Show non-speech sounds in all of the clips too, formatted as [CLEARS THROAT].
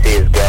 PTC is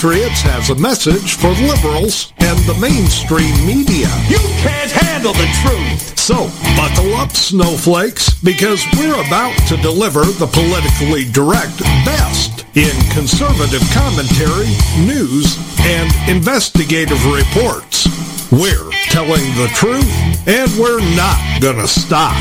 Patriots has a message for liberals and the mainstream media. You can't handle the truth. So, buckle up, snowflakes, because we're about to deliver the politically direct best in conservative commentary, news, and investigative reports. We're telling the truth, and we're not gonna stop.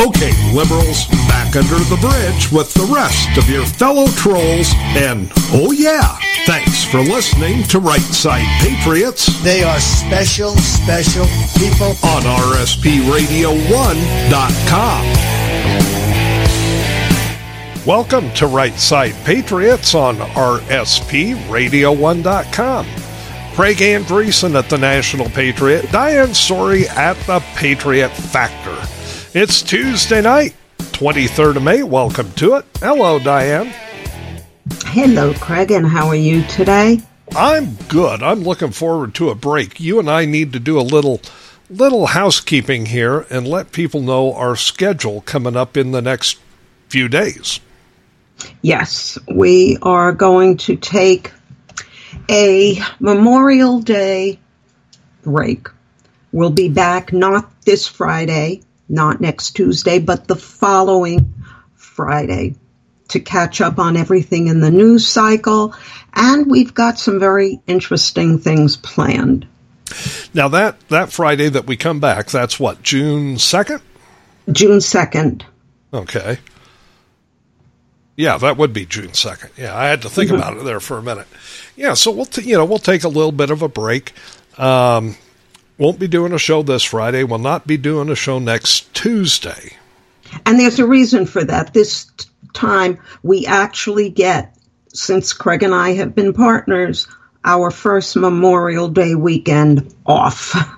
Okay, liberals, back under the bridge with the rest of your fellow trolls, and oh yeah, thanks for listening to Right Side Patriots They are special, special people. on RSPRadio1.com. Welcome to Right Side Patriots on RSPRadio1.com. Craig Andresen at the National Patriot, Diane Sori at the Patriot Factor. It's Tuesday night, 23rd of May. Welcome to it. Hello, Diane. Hello, Craig, and how are you today? I'm good. I'm looking forward to a break. You and I need to do a little little housekeeping here and let people know our schedule coming up in the next few days. Yes, we are going to take a Memorial Day break. We'll be back not this Friday, not next Tuesday, but the following Friday to catch up on everything in the news cycle. And we've got some very interesting things planned. Now that that Friday that we come back, that's what June 2nd? June 2nd. Okay. Yeah, that would be June 2nd. Yeah, I had to think about it there for a minute. Yeah, so we'll t- you know, we'll take a little bit of a break. Um won't be doing a show this Friday. We'll not be doing a show next Tuesday. And there's a reason for that. This time we actually get, since Craig and I have been partners, our first Memorial Day weekend off. [LAUGHS]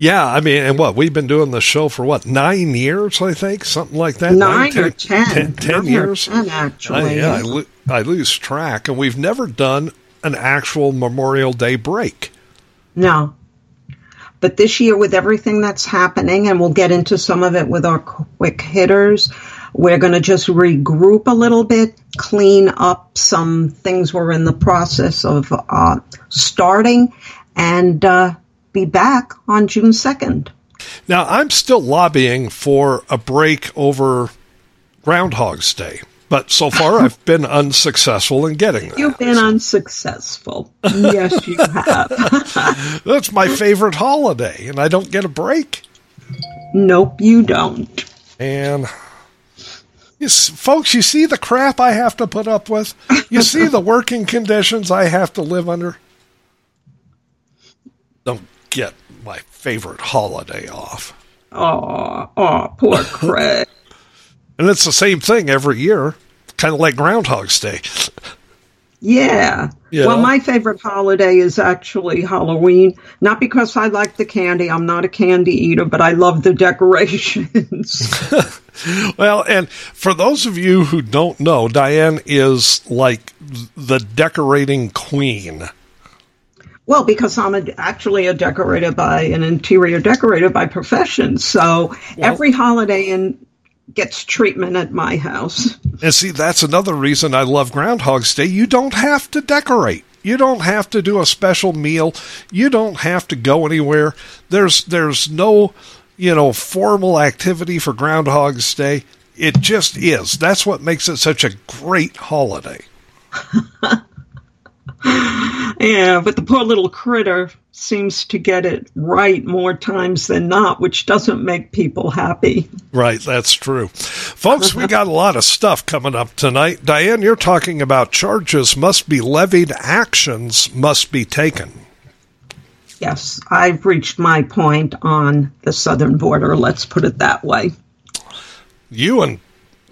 Yeah, I mean, and what we've been doing the show for what nine years, I think, something like that. Nine or ten. ten, ten Nine or years. ten, actually. I, yeah, I, lo- I lose track, and we've never done an actual Memorial Day break. No. But this year, with everything that's happening, and we'll get into some of it with our quick hitters, we're going to just regroup a little bit, clean up some things we're in the process of uh, starting, and uh, be back on June 2nd. Now, I'm still lobbying for a break over Groundhog's Day, but so far I've [LAUGHS] been unsuccessful in getting that. You've been unsuccessful. Yes, you have. [LAUGHS] That's my favorite holiday, and I don't get a break. nope, you don't. And you, folks, you see the crap I have to put up with. You see the [LAUGHS] working conditions I have to live under. Don't get my favorite holiday off. Oh, oh, poor Craig. And it's the same thing every year, kind of like Groundhog's Day. Yeah. Yeah. Well, my favorite holiday is actually Halloween. Not because I like the candy. I'm not a candy eater, but I love the decorations. [LAUGHS] Well, and for those of you who don't know, Diane is like the decorating queen. well, because I'm a, actually a decorator by an interior decorator by profession. So every holiday in, gets treatment at my house. And see, that's another reason I love Groundhog's Day. You don't have to decorate. You don't have to do a special meal. You don't have to go anywhere. There's there's no, you know, formal activity for Groundhog's Day. It just is. That's what makes it such a great holiday. [LAUGHS] Yeah, but the poor little critter seems to get it right more times than not, which doesn't make people happy. Right, that's true. Folks, we got a lot of stuff coming up tonight. Diane, you're talking about charges must be levied, actions must be taken. Yes, I've reached my point on the southern border, let's put it that way. You and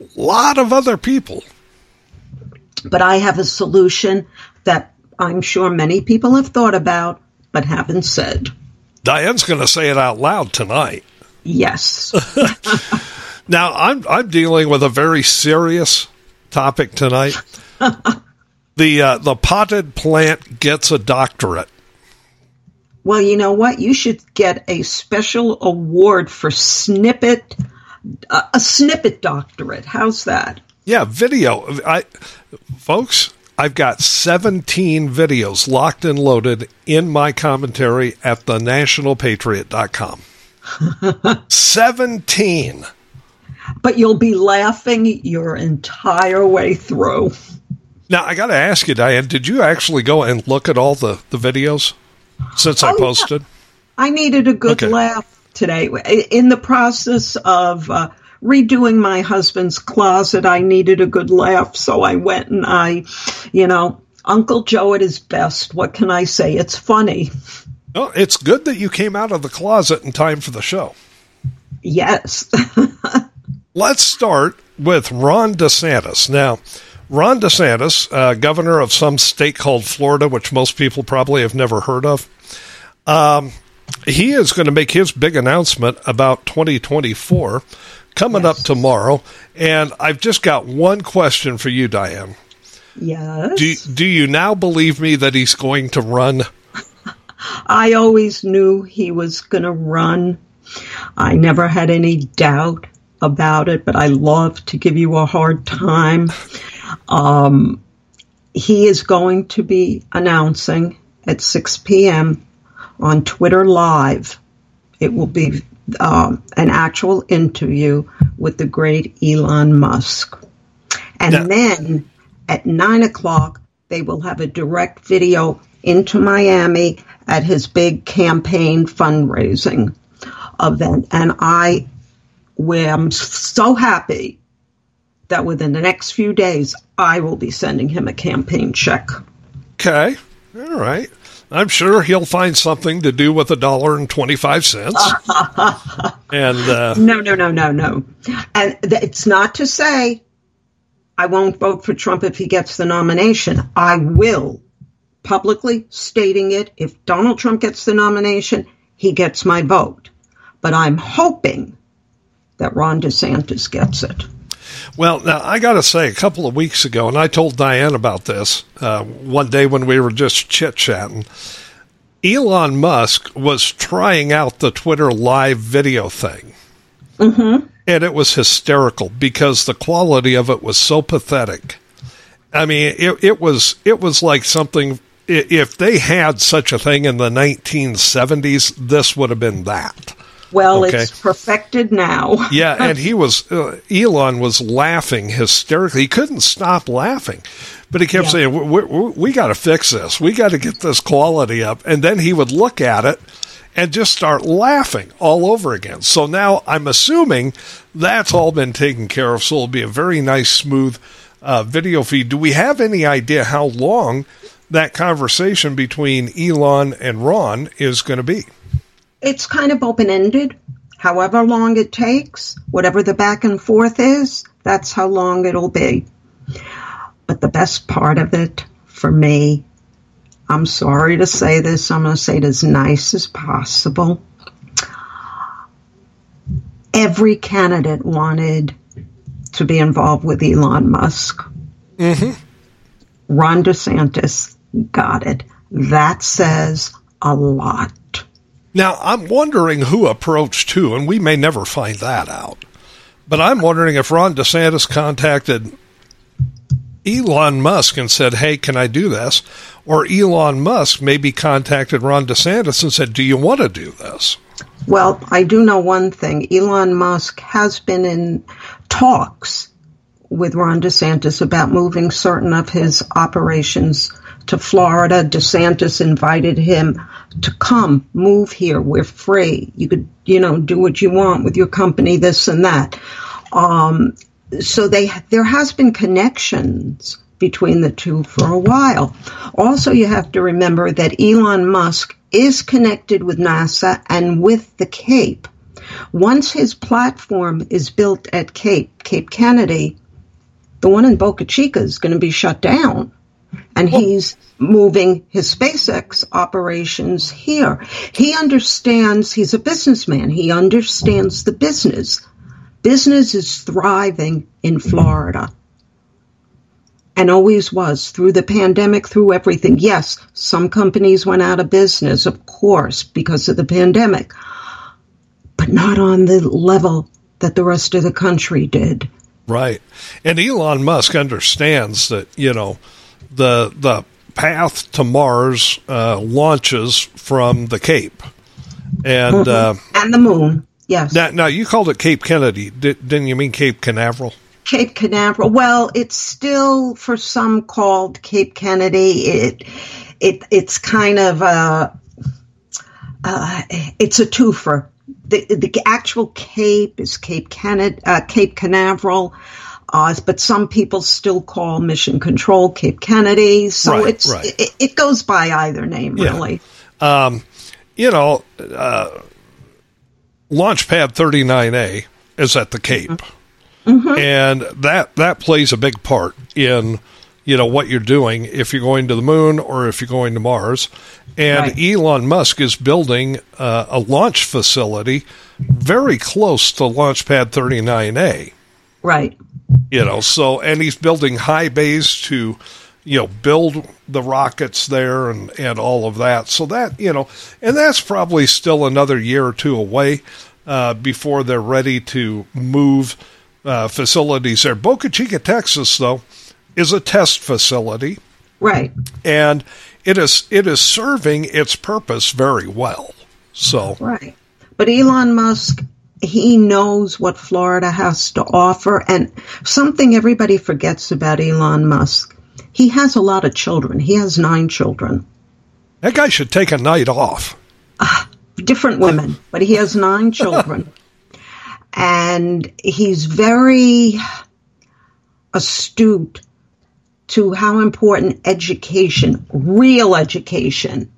a lot of other people. But I have a solution that I'm sure many people have thought about but haven't said. Diane's going to say it out loud tonight. Yes. [LAUGHS] Now, I'm I'm dealing with a very serious topic tonight. [LAUGHS] the uh, the potted plant gets a doctorate. well, you know what? You should get a special award for snippet, uh, a snippet doctorate. How's that? Yeah, video. I folks, I've got 17 videos locked and loaded in my commentary at thenationalpatriot.com. [LAUGHS] 17. But you'll be laughing your entire way through. Now, I got to ask you, Diane, did you actually go and look at all the, the videos since I Oh, yeah. posted? I needed a good Okay. laugh today. In the process of uh, redoing my husband's closet, I needed a good laugh. So I went and I, you know, Uncle Joe at his best. What can I say? It's funny. Well, it's good that you came out of the closet in time for the show. Yes. [LAUGHS] Let's start with Ron DeSantis. Now, Ron DeSantis, uh, governor of some state called Florida, which most people probably have never heard of, um, he is going to make his big announcement about 2024 coming up tomorrow. And I've just got one question for you, Diane. yes. Do, do you now believe me that he's going to run? [LAUGHS] I always knew he was going to run. I never had any doubt about it, but I love to give you a hard time. [LAUGHS] Um, he is going to be announcing at 6 p.m. on Twitter Live. It will be um, an actual interview with the great Elon Musk. And Yeah. then at 9 o'clock, they will have a direct video into Miami at his big campaign fundraising event. And I am so happy that within the next few days, I will be sending him a campaign check. Okay. All right. I'm sure he'll find something to do with a dollar and 25 cents. [LAUGHS] and, uh, No, no, no, no, no. And it's not to say I won't vote for Trump if he gets the nomination. I will, publicly stating it. If Donald Trump gets the nomination, he gets my vote. But I'm hoping that Ron DeSantis gets it. Well, now I got to say, a couple of weeks ago, and I told Diane about this uh, one day when we were just chit chatting. Elon Musk was trying out the Twitter live video thing. Mm-hmm. And it was hysterical because the quality of it was so pathetic. I mean, it, it was it was like something. If they had such a thing in the 1970s, this would have been that. Well, Okay. it's perfected now. [LAUGHS] Yeah, and he was uh, Elon was laughing hysterically. He couldn't stop laughing, but he kept Yeah. saying, "We, we, we got to fix this. We got to get this quality up." And then he would look at it and just start laughing all over again. So now I'm assuming that's all been taken care of. So it'll be a very nice, smooth uh, video feed. Do we have any idea how long that conversation between Elon and Ron is going to be? It's kind of open ended. However long it takes, whatever the back and forth is, that's how long it'll be. But the best part of it for me, I'm sorry to say this, I'm going to say it as nice as possible. Every candidate wanted to be involved with Elon Musk. Mm-hmm. Ron DeSantis got it. That says a lot. Now, I'm wondering who approached who, and we may never find that out. But I'm wondering if Ron DeSantis contacted Elon Musk and said, Hey, can I do this? Or Elon Musk maybe contacted Ron DeSantis and said, Do you want to do this? Well, I do know one thing. Elon Musk has been in talks with Ron DeSantis about moving certain of his operations to Florida. DeSantis invited him to come, move here. We're free. You could, you know, do what you want with your company, this and that. Um, so they, there has been connections between the two for a while. Also, you have to remember that Elon Musk is connected with NASA and with the Cape. Once his platform is built at Cape, Cape Kennedy, the one in Boca Chica is going to be shut down. And he's moving his SpaceX operations here. He understands, he's a businessman, he understands the business. Business is thriving in Florida and always was through the pandemic, through everything. Yes, some companies went out of business, of course, because of the pandemic, but not on the level that the rest of the country did. Right. And Elon Musk understands that, you know, the the path to Mars uh, launches from the Cape, and mm-hmm. uh, and the moon. Yes. Now, now you called it Cape Kennedy, Did, not you mean Cape Canaveral? Cape Canaveral. Well, it's still for some called Cape Kennedy. It it it's kind of a uh, it's a twofer. The, the actual Cape is Cape Kennedy, uh, Cape Canaveral. Uh, but some people still call Mission Control Cape Kennedy, so right, it's right. It, it, goes by either name, really. Um, you know, uh, Launchpad 39A is at the Cape, mm-hmm. and that that plays a big part in you know what you're doing if you're going to the moon or if you're going to Mars. And right. Elon Musk is building uh, a launch facility very close to Launchpad 39A. Right. You know, so and he's building high bays to, you know, build the rockets there and and all of that. So that you know, and that's probably still another year or two away uh, before they're ready to move uh, facilities there. Boca Chica, Texas, though, is a test facility, right? And it is it is serving its purpose very well. So right, but Elon Musk he knows what Florida has to offer. And something everybody forgets about Elon Musk he has a lot of children. He has nine children. That guy should take a night off. Uh, different women, but he has nine children. [LAUGHS] and he's very astute to how important education, real education,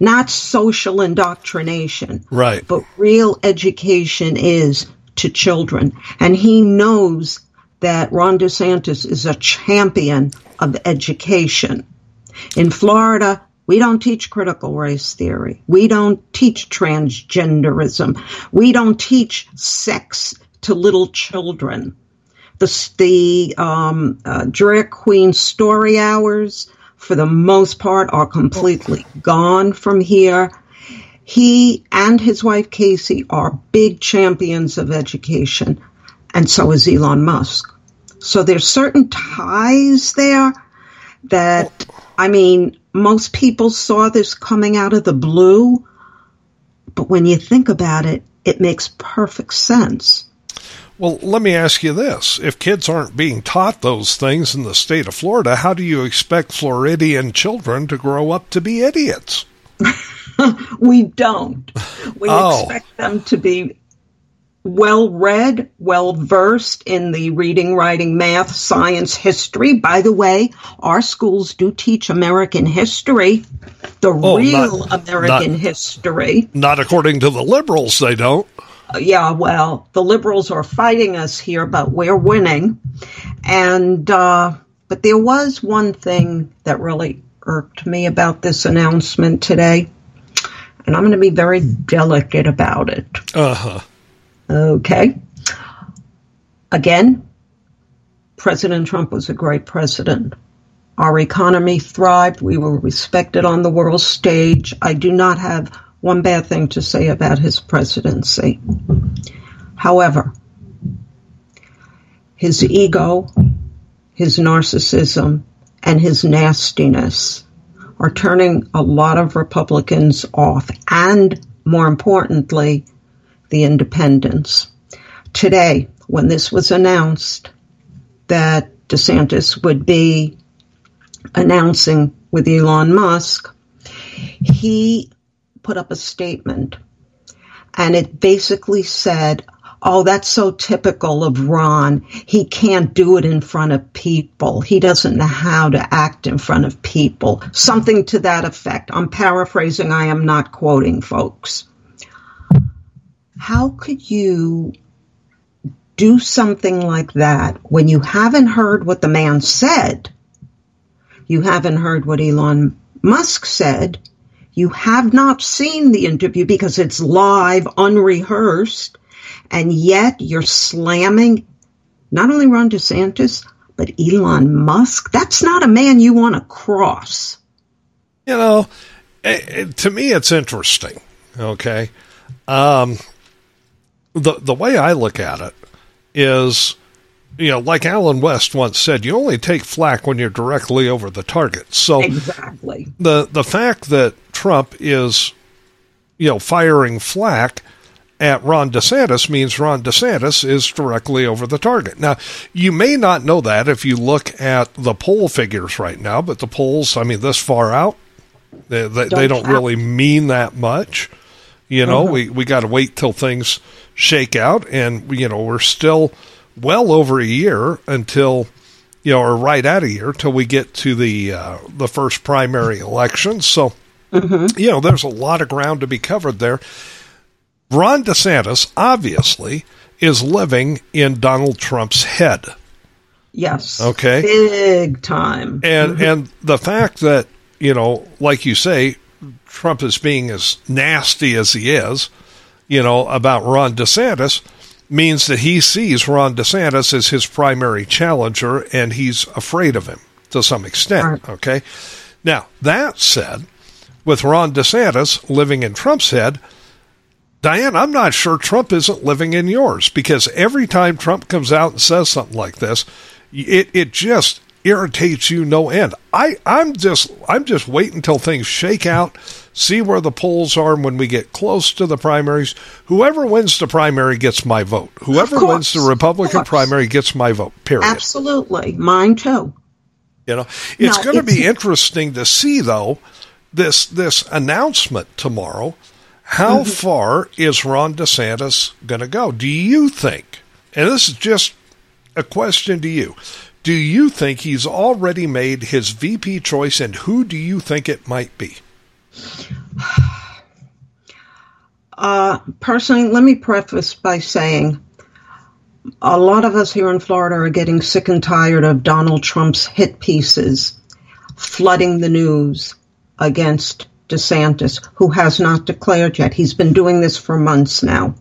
not social indoctrination. Right. But real education is to children. And he knows that Ron DeSantis is a champion of education. In Florida, we don't teach critical race theory. We don't teach transgenderism. We don't teach sex to little children. The, the um, uh, drag queen story hours for the most part, are completely gone from here. He and his wife Casey are big champions of education, and so is Elon Musk. So there's certain ties there that, I mean, most people saw this coming out of the blue, but when you think about it, it makes perfect sense. Well, let me ask you this. If kids aren't being taught those things in the state of Florida, how do you expect Floridian children to grow up to be idiots? [LAUGHS] we don't. We oh. expect them to be well read, well versed in the reading, writing, math, science, history. By the way, our schools do teach American history, the oh, real not, American not, history. Not according to the liberals, they don't yeah, well, the liberals are fighting us here, but we're winning. And, uh, but there was one thing that really irked me about this announcement today, and I'm going to be very delicate about it. Uh huh. Okay. Again, President Trump was a great president. Our economy thrived. We were respected on the world stage. I do not have one bad thing to say about his presidency. However, his ego, his narcissism, and his nastiness are turning a lot of Republicans off, and more importantly, the independents. Today, when this was announced that DeSantis would be announcing with Elon Musk, he put up a statement and it basically said, Oh, that's so typical of Ron. He can't do it in front of people. He doesn't know how to act in front of people. Something to that effect. I'm paraphrasing. I am not quoting folks. How could you do something like that when you haven't heard what the man said? You haven't heard what Elon Musk said. You have not seen the interview because it's live, unrehearsed, and yet you're slamming not only Ron DeSantis, but Elon Musk. That's not a man you want to cross. You know, it, it, to me, it's interesting. Okay. Um, the, the way I look at it is you know, like Allen West once said, you only take flack when you're directly over the target. So exactly the the fact that Trump is, you know, firing flack at Ron DeSantis means Ron DeSantis is directly over the target. Now, you may not know that if you look at the poll figures right now, but the polls, I mean, this far out, they, they don't, they don't really mean that much. You know, uh-huh. we, we got to wait till things shake out, and, you know, we're still – well over a year until you know, or right out of year till we get to the uh, the first primary election. So, mm-hmm. you know, there's a lot of ground to be covered there. Ron DeSantis obviously is living in Donald Trump's head. Yes. Okay. Big time. And mm-hmm. and the fact that you know, like you say, Trump is being as nasty as he is, you know, about Ron DeSantis means that he sees Ron DeSantis as his primary challenger and he's afraid of him to some extent. Okay. Now, that said, with Ron DeSantis living in Trump's head, Diane, I'm not sure Trump isn't living in yours because every time Trump comes out and says something like this, it, it just irritates you no end. I, I'm just I'm just waiting until things shake out, see where the polls are when we get close to the primaries. Whoever wins the primary gets my vote. Whoever wins the Republican primary gets my vote. Period. Absolutely. Mine too. You know, it's no, going to be interesting to see though this this announcement tomorrow. How mm-hmm. far is Ron DeSantis going to go? Do you think? And this is just a question to you. Do you think he's already made his VP choice, and who do you think it might be? Uh, personally, let me preface by saying a lot of us here in Florida are getting sick and tired of Donald Trump's hit pieces flooding the news against DeSantis, who has not declared yet. He's been doing this for months now.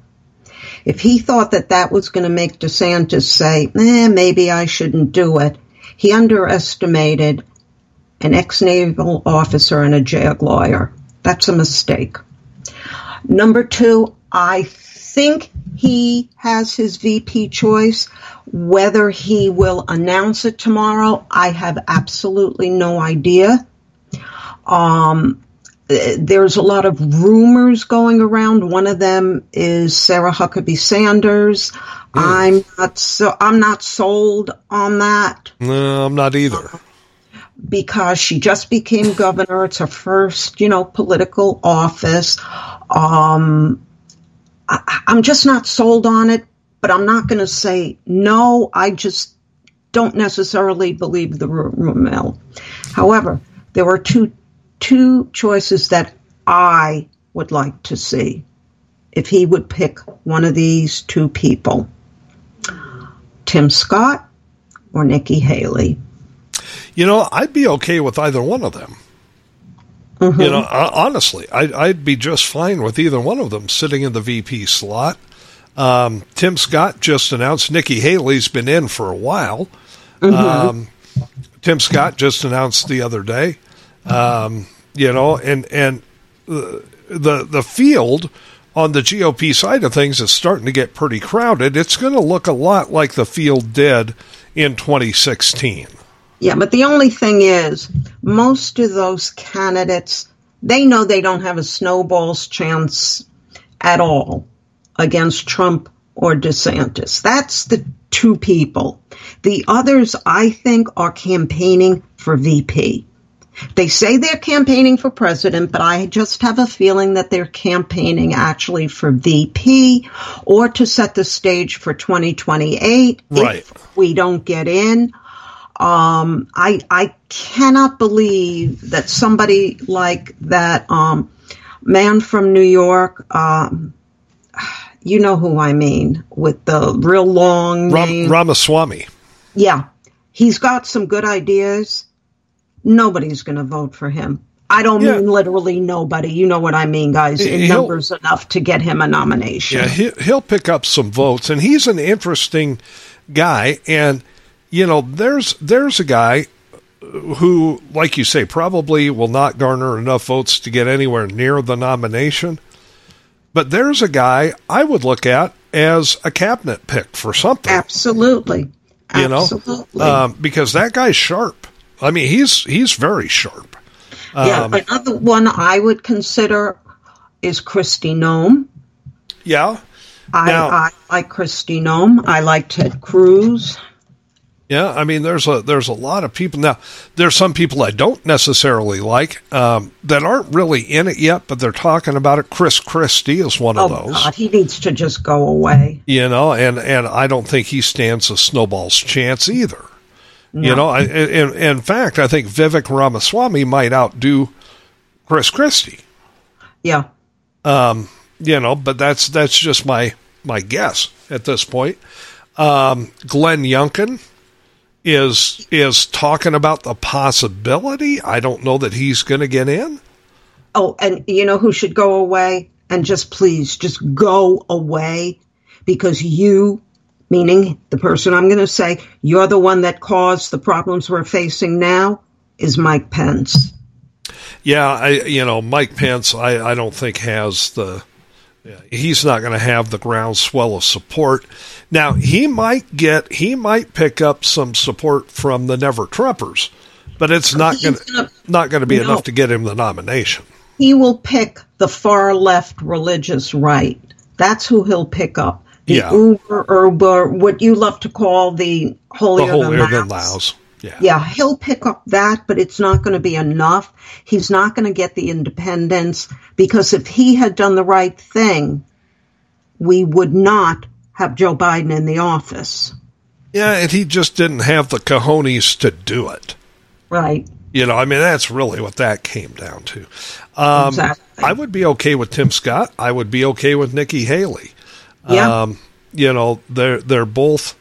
If he thought that that was going to make DeSantis say, eh, maybe I shouldn't do it, he underestimated an ex-naval officer and a JAG lawyer. That's a mistake. Number two, I think he has his VP choice. Whether he will announce it tomorrow, I have absolutely no idea. Um, there's a lot of rumors going around. One of them is Sarah Huckabee Sanders. Mm. I'm not so I'm not sold on that. No, I'm not either. Because she just became governor. It's her first, you know, political office. Um, I, I'm just not sold on it, but I'm not going to say no. I just don't necessarily believe the rumor mill. However, there were two two choices that I would like to see if he would pick one of these two people Tim Scott or Nikki Haley. You know, I'd be okay with either one of them. Mm-hmm. You know, honestly, I'd, I'd, be just fine with either one of them sitting in the VP slot. Um, Tim Scott just announced Nikki Haley's been in for a while. Mm-hmm. Um, Tim Scott just announced the other day um, you know, and and the the field on the GOP side of things is starting to get pretty crowded. It's going to look a lot like the field did in 2016. Yeah, but the only thing is, most of those candidates, they know they don't have a snowball's chance at all against Trump or DeSantis. That's the two people. The others, I think, are campaigning for VP. They say they're campaigning for president, but I just have a feeling that they're campaigning actually for VP or to set the stage for 2028 right. if we don't get in. Um, I I cannot believe that somebody like that um, man from New York. Um, you know who I mean with the real long Ram- name. Ramaswamy. Yeah, he's got some good ideas nobody's going to vote for him. I don't Yeah. mean literally nobody. You know what I mean, guys. In He'll- numbers enough to get him a nomination. Yeah, he, he'll pick up some votes, and he's an interesting guy. And you know, there's there's a guy who, like you say, probably will not garner enough votes to get anywhere near the nomination. But there's a guy I would look at as a cabinet pick for something. Absolutely. You know, Absolutely. um, because that guy's sharp. I mean, he's he's very sharp. yeah. um, Another one I would consider is Kristi Noem. Yeah, I, Now- I like Kristi Noem. I like Ted Cruz. Yeah, I mean, there's a there's a lot of people now. There's some people I don't necessarily like um, that aren't really in it yet, but they're talking about it. Chris Christie is one Oh, of those, God. He needs to just go away. you know, and and I don't think he stands a snowball's chance either. You know, I, in, in fact, I think Vivek Ramaswamy might outdo Chris Christie. Yeah. you know, but that's that's just my my guess at this point. Um, Glenn Youngkin is is talking about the possibility. I don't know that he's going to get in. Oh, and you know who should go away? And just please, just go away because you, meaning the person I'm going to say, you're the one that caused the problems we're facing now, is Mike Pence. Yeah, I you know Mike Pence. I I don't think has the. He's not going to have the groundswell of support. Now he might get he might pick up some support from the Never Trumpers, but it's not going to not going to be No. enough to get him the nomination. He will pick the far left religious right. That's who he'll pick up. The Yeah. Uber, Uber, what you love to call the The than, than. Laos. Yeah. Yeah, he'll pick up that, but it's not going to be enough. He's not going to get the independence because if he had done the right thing, we would not have Joe Biden in the office. Yeah, and he just didn't have the cojones to do it. Right. You know, I mean, that's really what that came down to. Um, Exactly. I would be okay with Tim Scott. I would be okay with Nikki Haley. Yeah. Um, you know, they're they're both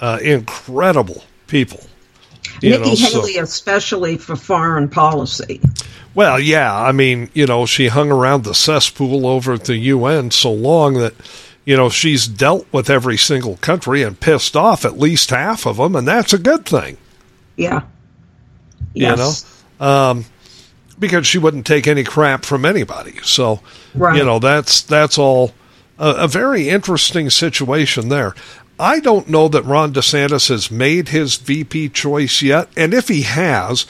uh, incredible people. You Nikki know, so- Haley, especially for foreign policy. well, yeah, I mean, you know, she hung around the cesspool over at the UN so long that, you know, she's dealt with every single country and pissed off at least half of them, and that's a good thing. Yeah. you Yes. know um, because she wouldn't take any crap from anybody so Right. you know that's that's all a, a very interesting situation there i don't know that ron desantis has made his vp choice yet and if he has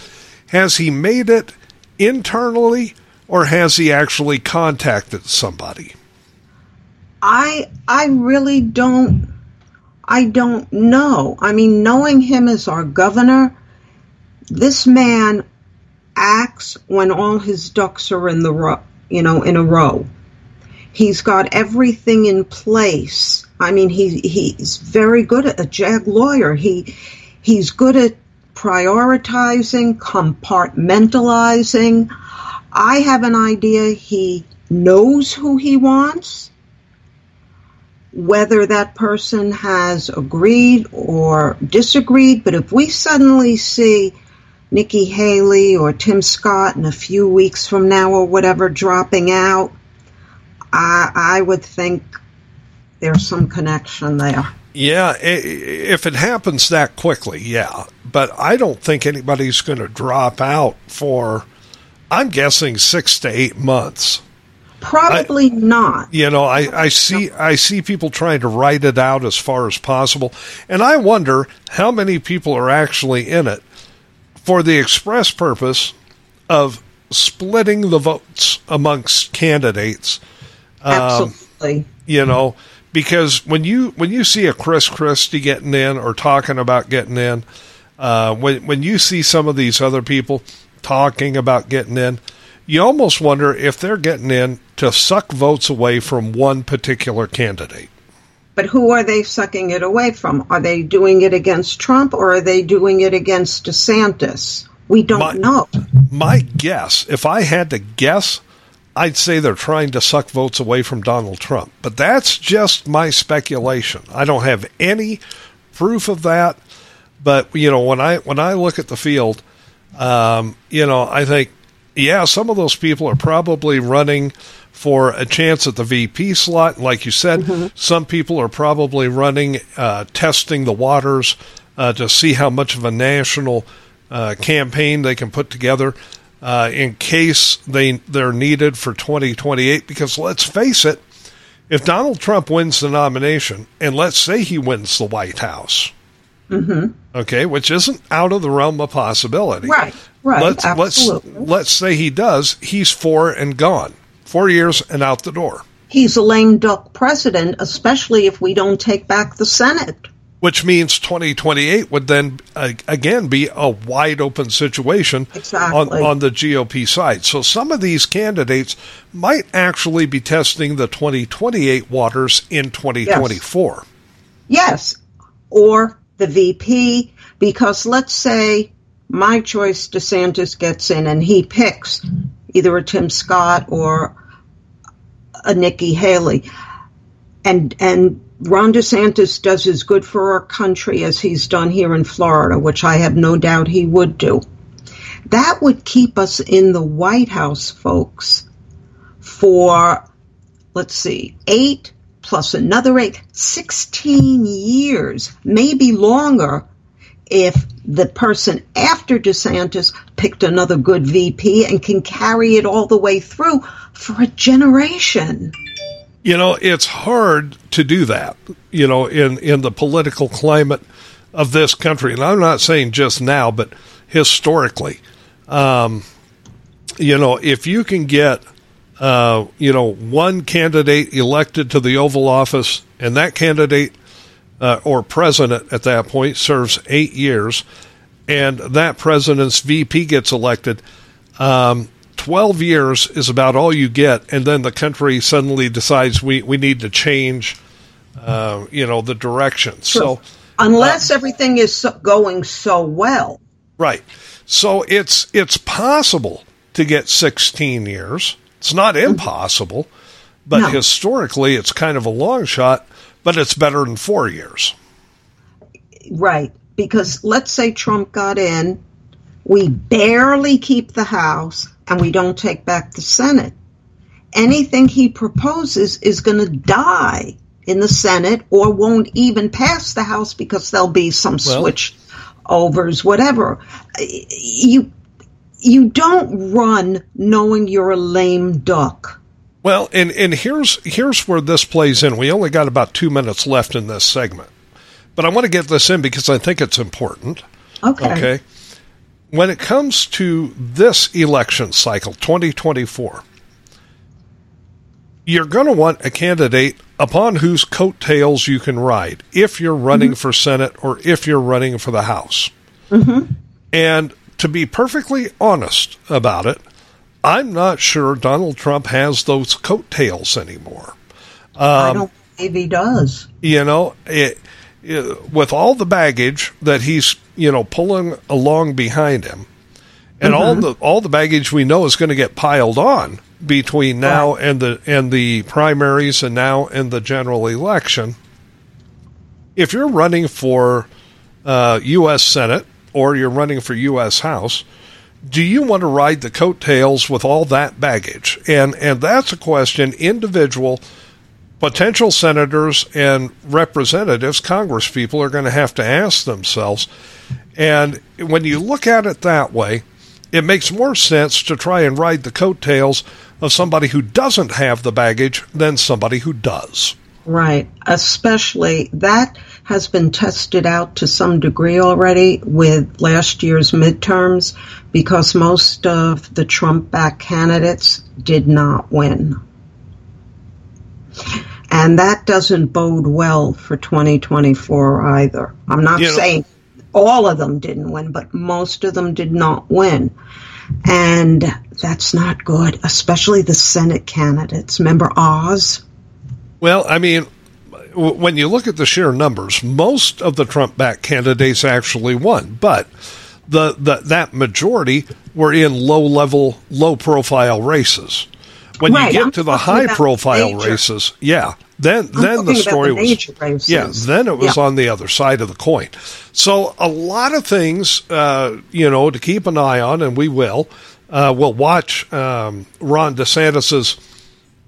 has he made it internally or has he actually contacted somebody I I really don't I don't know. I mean, knowing him as our governor, this man acts when all his ducks are in the row, you know, in a row. He's got everything in place. I mean, he he's very good at a jag lawyer. He he's good at prioritizing, compartmentalizing. I have an idea he knows who he wants whether that person has agreed or disagreed, but if we suddenly see Nikki Haley or Tim Scott in a few weeks from now or whatever dropping out, I, I would think there's some connection there. Yeah, if it happens that quickly, yeah. But I don't think anybody's going to drop out for, I'm guessing, six to eight months. Probably not. You know, I, I see I see people trying to write it out as far as possible, and I wonder how many people are actually in it for the express purpose of splitting the votes amongst candidates. Um, Absolutely. you know because when you when you see a chris christie getting in or talking about getting in uh, when when you see some of these other people talking about getting in you almost wonder if they're getting in to suck votes away from one particular candidate But who are they sucking it away from? Are they doing it against Trump or are they doing it against DeSantis? We don't My- know. my guess if i had to guess i'd say they're trying to suck votes away from donald trump but that's just my speculation i don't have any proof of that but you know when i when i look at the field Um, you know, I think, yeah, some of those people are probably running for a chance at the VP slot. Like you said, mm-hmm. some people are probably running, uh, testing the waters uh, to see how much of a national uh, campaign they can put together uh, in case they they're needed for 2028. Because let's face it, if Donald Trump wins the nomination, and let's say he wins the White House, mm-hmm. okay, which isn't out of the realm of possibility, right? Right. Let's absolutely. let's let's say he does. He's four and gone, four years and out the door. He's a lame duck president, especially if we don't take back the Senate which means 2028 would then uh, again be a wide open situation exactly. on, on the GOP side. So some of these candidates might actually be testing the 2028 waters in 2024. Yes, yes. or the VP, because let's say my choice DeSantis gets in and he picks either a Tim Scott or a Nikki Haley. And and Ron DeSantis does as good for our country as he's done here in Florida, which I have no doubt he would do. That would keep us in the White House, folks, for, let's see, eight plus another eight, 16 years, maybe longer, if the person after DeSantis picked another good VP and can carry it all the way through for a generation. You know, it's hard to do that, you know, in, in the political climate of this country. And I'm not saying just now, but historically. Um, you know, if you can get, uh, you know, one candidate elected to the Oval Office and that candidate uh, or president at that point serves eight years and that president's VP gets elected, um, 12 years is about all you get, and then the country suddenly decides we, we need to change, uh, you know, the direction. So, unless uh, everything is so, going so well, right? So it's it's possible to get 16 years. It's not mm-hmm. impossible, but no. historically, it's kind of a long shot. But it's better than four years, right? Because let's say Trump got in, we barely keep the House and we don't take back the Senate. Anything he proposes is going to die in the Senate or won't even pass the House because there'll be some well, switch overs, whatever. You you don't run knowing you're a lame duck. Well, and and here's here's where this plays in. We only got about two minutes left in this segment, but I want to get this in because I think it's important. Okay. Okay when it comes to this election cycle, 2024, you're going to want a candidate upon whose coattails you can ride if you're running mm-hmm. for Senate or if you're running for the House. Mm-hmm. And to be perfectly honest about it, I'm not sure Donald Trump has those coattails anymore. Um, I don't believe he does. You know, it, it, with all the baggage that he's you know, pulling along behind him. And mm-hmm. all the all the baggage we know is going to get piled on between now right. and the and the primaries and now and the general election. If you're running for uh, U.S. Senate or you're running for U.S. House, do you want to ride the coattails with all that baggage? And and that's a question individual potential senators and representatives, congresspeople, are going to have to ask themselves. And when you look at it that way, it makes more sense to try and ride the coattails of somebody who doesn't have the baggage than somebody who does. Right. Especially that has been tested out to some degree already with last year's midterms because most of the Trump backed candidates did not win. And that doesn't bode well for 2024 either. I'm not you saying all of them didn't win, but most of them did not win. And that's not good, especially the Senate candidates. Remember Oz? Well, I mean, when you look at the sheer numbers, most of the Trump backed candidates actually won, but the, the that majority were in low level, low profile races. When Right, you get I'm to the high profile major. races, yeah, then I'm then the story the was yeah, then it was Yeah. on the other side of the coin. So a lot of things, uh, you know, to keep an eye on, and we will. Uh, we'll watch um, Ron DeSantis's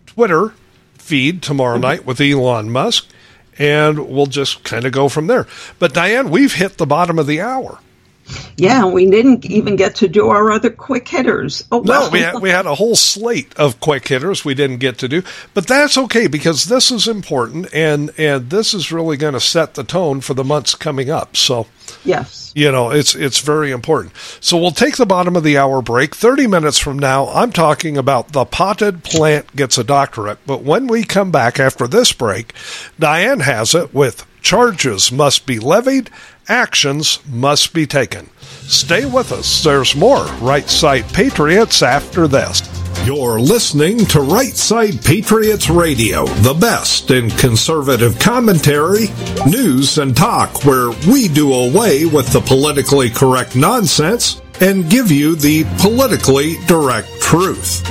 Twitter feed tomorrow Mm-hmm. night with Elon Musk, and we'll just kind of go from there. But Diane, we've hit the bottom of the hour. Yeah, we didn't even get to do our other quick hitters. Oh, No, well. we had, we had a whole slate of quick hitters we didn't get to do, but that's okay because this is important and and this is really going to set the tone for the months coming up. So, yes. you know, it's it's very important. So we'll take the bottom of the hour break. 30 minutes from now, I'm talking about the potted plant gets a doctorate, but when we come back after this break, Diane has it with charges must be levied, actions must be taken. Stay with us. There's more Right Side Patriots after this. You're listening to Right Side Patriots Radio, the best in conservative commentary, news, and talk, where we do away with the politically correct nonsense and give you the politically direct truth.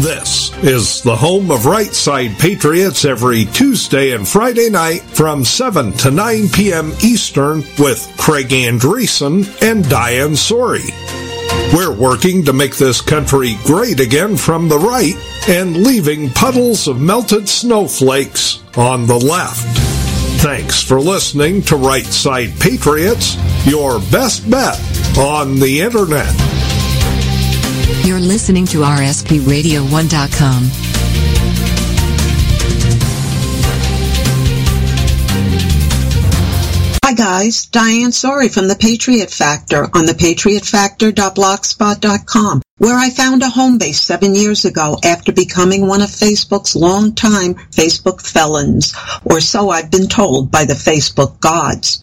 This is the home of Right Side Patriots every Tuesday and Friday night from 7 to 9 p.m. Eastern with Craig Andresen and Diane Sori. We're working to make this country great again from the right and leaving puddles of melted snowflakes on the left. Thanks for listening to Right Side Patriots, your best bet on the internet. You're listening to RSPRadio1.com. Hi guys, Diane Sori from The Patriot Factor on thepatriotfactor.blogspot.com, where I found a home base seven years ago after becoming one of Facebook's longtime Facebook felons, or so I've been told by the Facebook gods.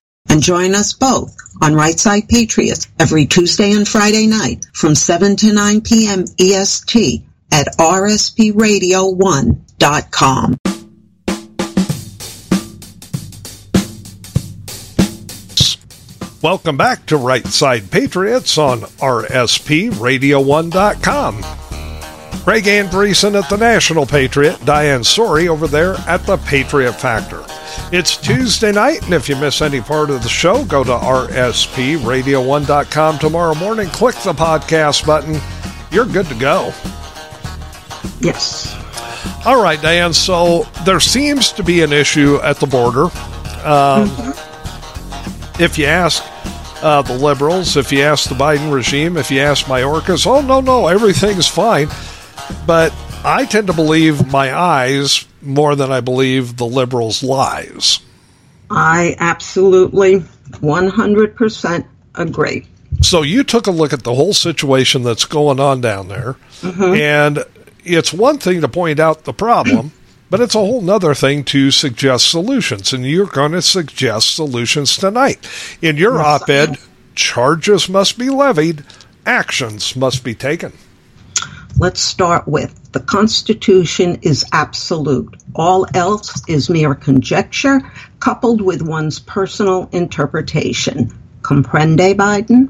And join us both on Right Side Patriots every Tuesday and Friday night from 7 to 9 p.m. EST at rspradio1.com. Welcome back to Right Side Patriots on RSPRadio1.com. Craig Andresen at the National Patriot, Diane Sori over there at the Patriot Factor. It's Tuesday night, and if you miss any part of the show, go to RSPRadio1.com tomorrow morning, click the podcast button. You're good to go. Yes. All right, Diane. So there seems to be an issue at the border. Um, If you ask uh, the liberals, if you ask the Biden regime, if you ask Mayorkas, oh, no, no, everything's fine. But I tend to believe my eyes more than I believe the liberals' lies. I absolutely 100% agree. So you took a look at the whole situation that's going on down there, mm-hmm. and it's one thing to point out the problem, [CLEARS THROAT] but it's a whole nother thing to suggest solutions, and you're going to suggest solutions tonight. In your Yes, op-ed, charges must be levied, actions must be taken. Let's start with the Constitution is absolute. All else is mere conjecture coupled with one's personal interpretation. Comprende, Biden?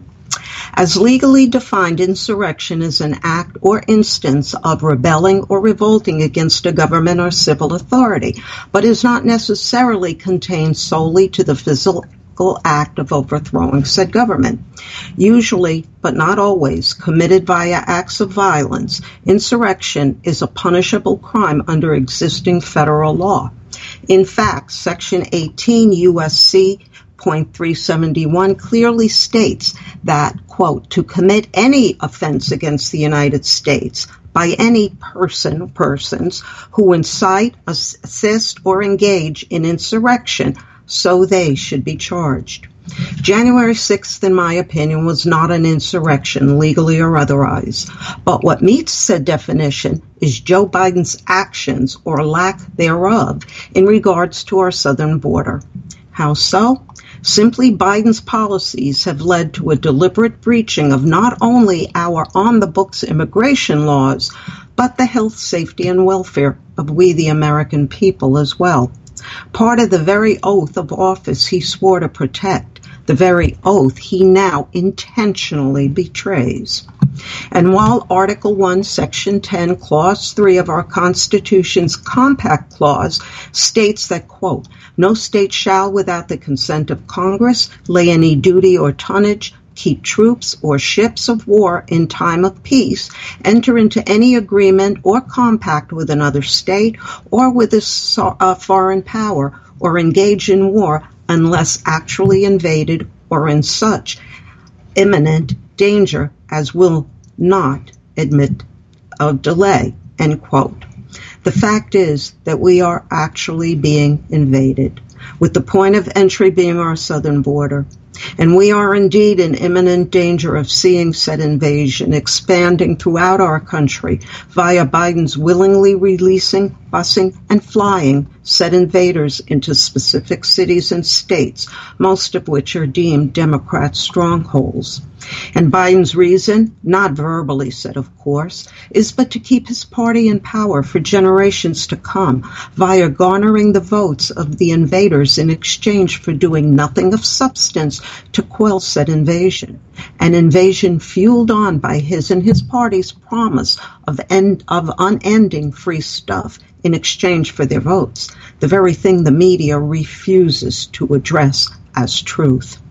As legally defined, insurrection is an act or instance of rebelling or revolting against a government or civil authority, but is not necessarily contained solely to the physical act of overthrowing said government. Usually, but not always, committed via acts of violence, insurrection is a punishable crime under existing federal law. In fact, Section 18 U.S.C. .371 clearly states that, quote, to commit any offense against the United States by any person, persons who incite, assist, or engage in insurrection, so they should be charged. January 6th, in my opinion, was not an insurrection, legally or otherwise. But what meets said definition is Joe Biden's actions or lack thereof in regards to our southern border. How so? Simply, Biden's policies have led to a deliberate breaching of not only our on the books immigration laws, but the health, safety, and welfare of we the American people as well. Part of the very oath of office he swore to protect, the very oath he now intentionally betrays. And while Article 1, Section 10, Clause 3 of our Constitution's Compact Clause states that, quote, no state shall, without the consent of Congress, lay any duty or tonnage keep troops or ships of war in time of peace, enter into any agreement or compact with another state or with a, a foreign power, or engage in war unless actually invaded or in such imminent danger as will not admit of delay. End quote. The fact is that we are actually being invaded, with the point of entry being our southern border. And we are indeed in imminent danger of seeing said invasion expanding throughout our country via Biden's willingly releasing, busing, and flying set invaders into specific cities and states, most of which are deemed Democrat strongholds. And Biden's reason, not verbally said, of course, is but to keep his party in power for generations to come via garnering the votes of the invaders in exchange for doing nothing of substance to quell said invasion. An invasion fueled on by his and his party's promise of, end, of unending free stuff in exchange for their votes, the very thing the media refuses to address as truth.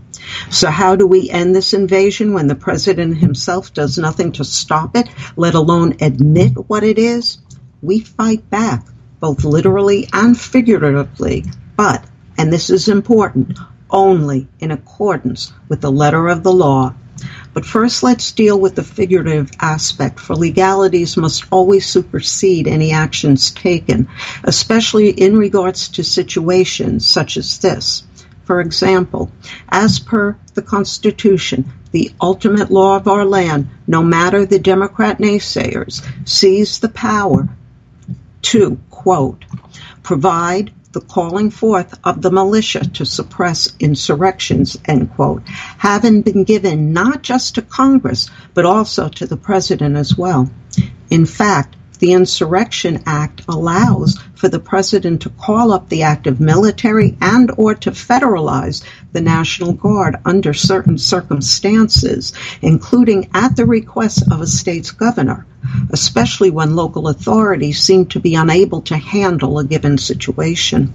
So, how do we end this invasion when the president himself does nothing to stop it, let alone admit what it is? We fight back, both literally and figuratively, but, and this is important, only in accordance with the letter of the law but first, let's deal with the figurative aspect, for legalities must always supersede any actions taken, especially in regards to situations such as this. For example, as per the Constitution, the ultimate law of our land, no matter the Democrat naysayers, sees the power to, quote, provide the calling forth of the militia to suppress insurrections, end quote, having been given not just to Congress, but also to the President as well. In fact, the Insurrection Act allows for the President to call up the active military and or to federalize the National Guard under certain circumstances, including at the request of a state's governor especially when local authorities seem to be unable to handle a given situation.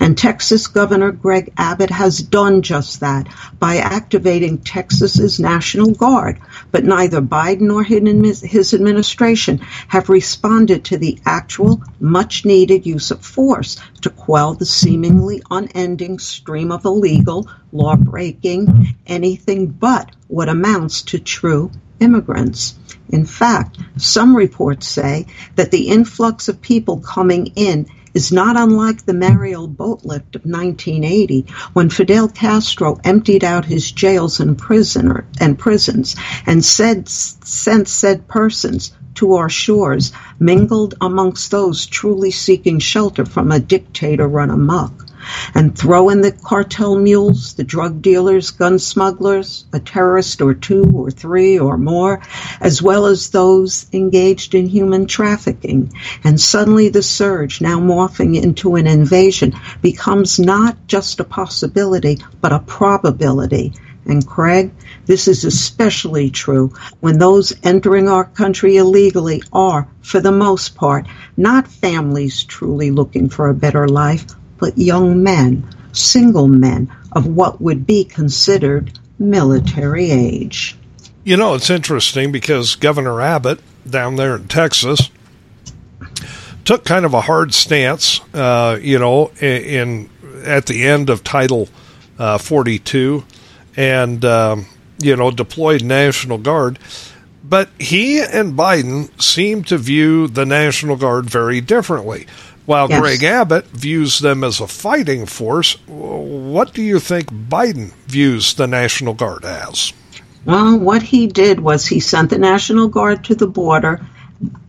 And Texas Governor Greg Abbott has done just that by activating Texas's National Guard, but neither Biden nor his administration have responded to the actual much needed use of force to quell the seemingly unending stream of illegal, law breaking, anything but what amounts to true immigrants. In fact, some reports say that the influx of people coming in is not unlike the Mariel Boatlift of 1980 when Fidel Castro emptied out his jails and, prisoner, and prisons and said, sent said persons to our shores, mingled amongst those truly seeking shelter from a dictator run amok and throw in the cartel mules, the drug dealers, gun smugglers, a terrorist or two or three or more, as well as those engaged in human trafficking. And suddenly the surge, now morphing into an invasion, becomes not just a possibility, but a probability. And Craig, this is especially true when those entering our country illegally are, for the most part, not families truly looking for a better life, young men, single men of what would be considered military age. You know, it's interesting because Governor Abbott down there in Texas took kind of a hard stance, uh, you know, in, in, at the end of Title uh, 42 and, um, you know, deployed National Guard. But he and Biden seem to view the National Guard very differently. While Yes. Greg Abbott views them as a fighting force. What do you think Biden views the National Guard as? Well, what he did was he sent the National Guard to the border,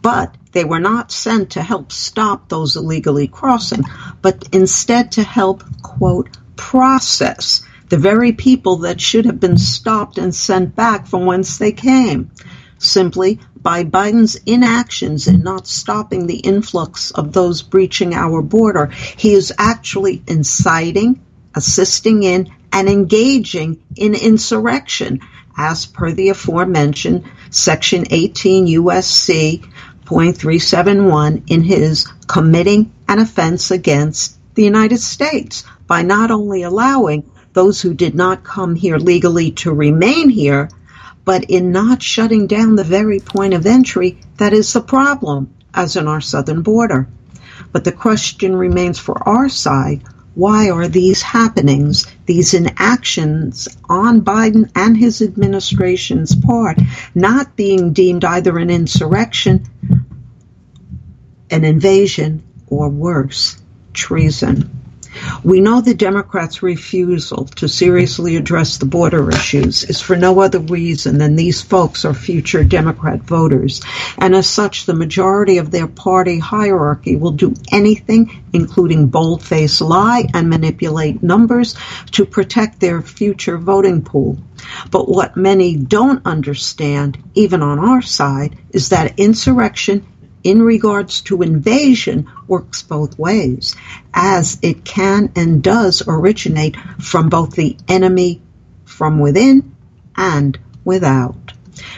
but they were not sent to help stop those illegally crossing, but instead to help, quote, process the very people that should have been stopped and sent back from whence they came. Simply by Biden's inactions in not stopping the influx of those breaching our border, he is actually inciting, assisting in, and engaging in insurrection. As per the aforementioned Section 18 USC .371 in his committing an offense against the United States by not only allowing those who did not come here legally to remain here, but in not shutting down the very point of entry that is the problem, as in our southern border. But the question remains for our side why are these happenings, these inactions on Biden and his administration's part, not being deemed either an insurrection, an invasion, or worse, treason? We know the Democrats' refusal to seriously address the border issues is for no other reason than these folks are future Democrat voters, and as such, the majority of their party hierarchy will do anything, including bold-faced lie and manipulate numbers, to protect their future voting pool. But what many don't understand, even on our side, is that insurrection in regards to invasion works both ways, as it can and does originate from both the enemy from within and without.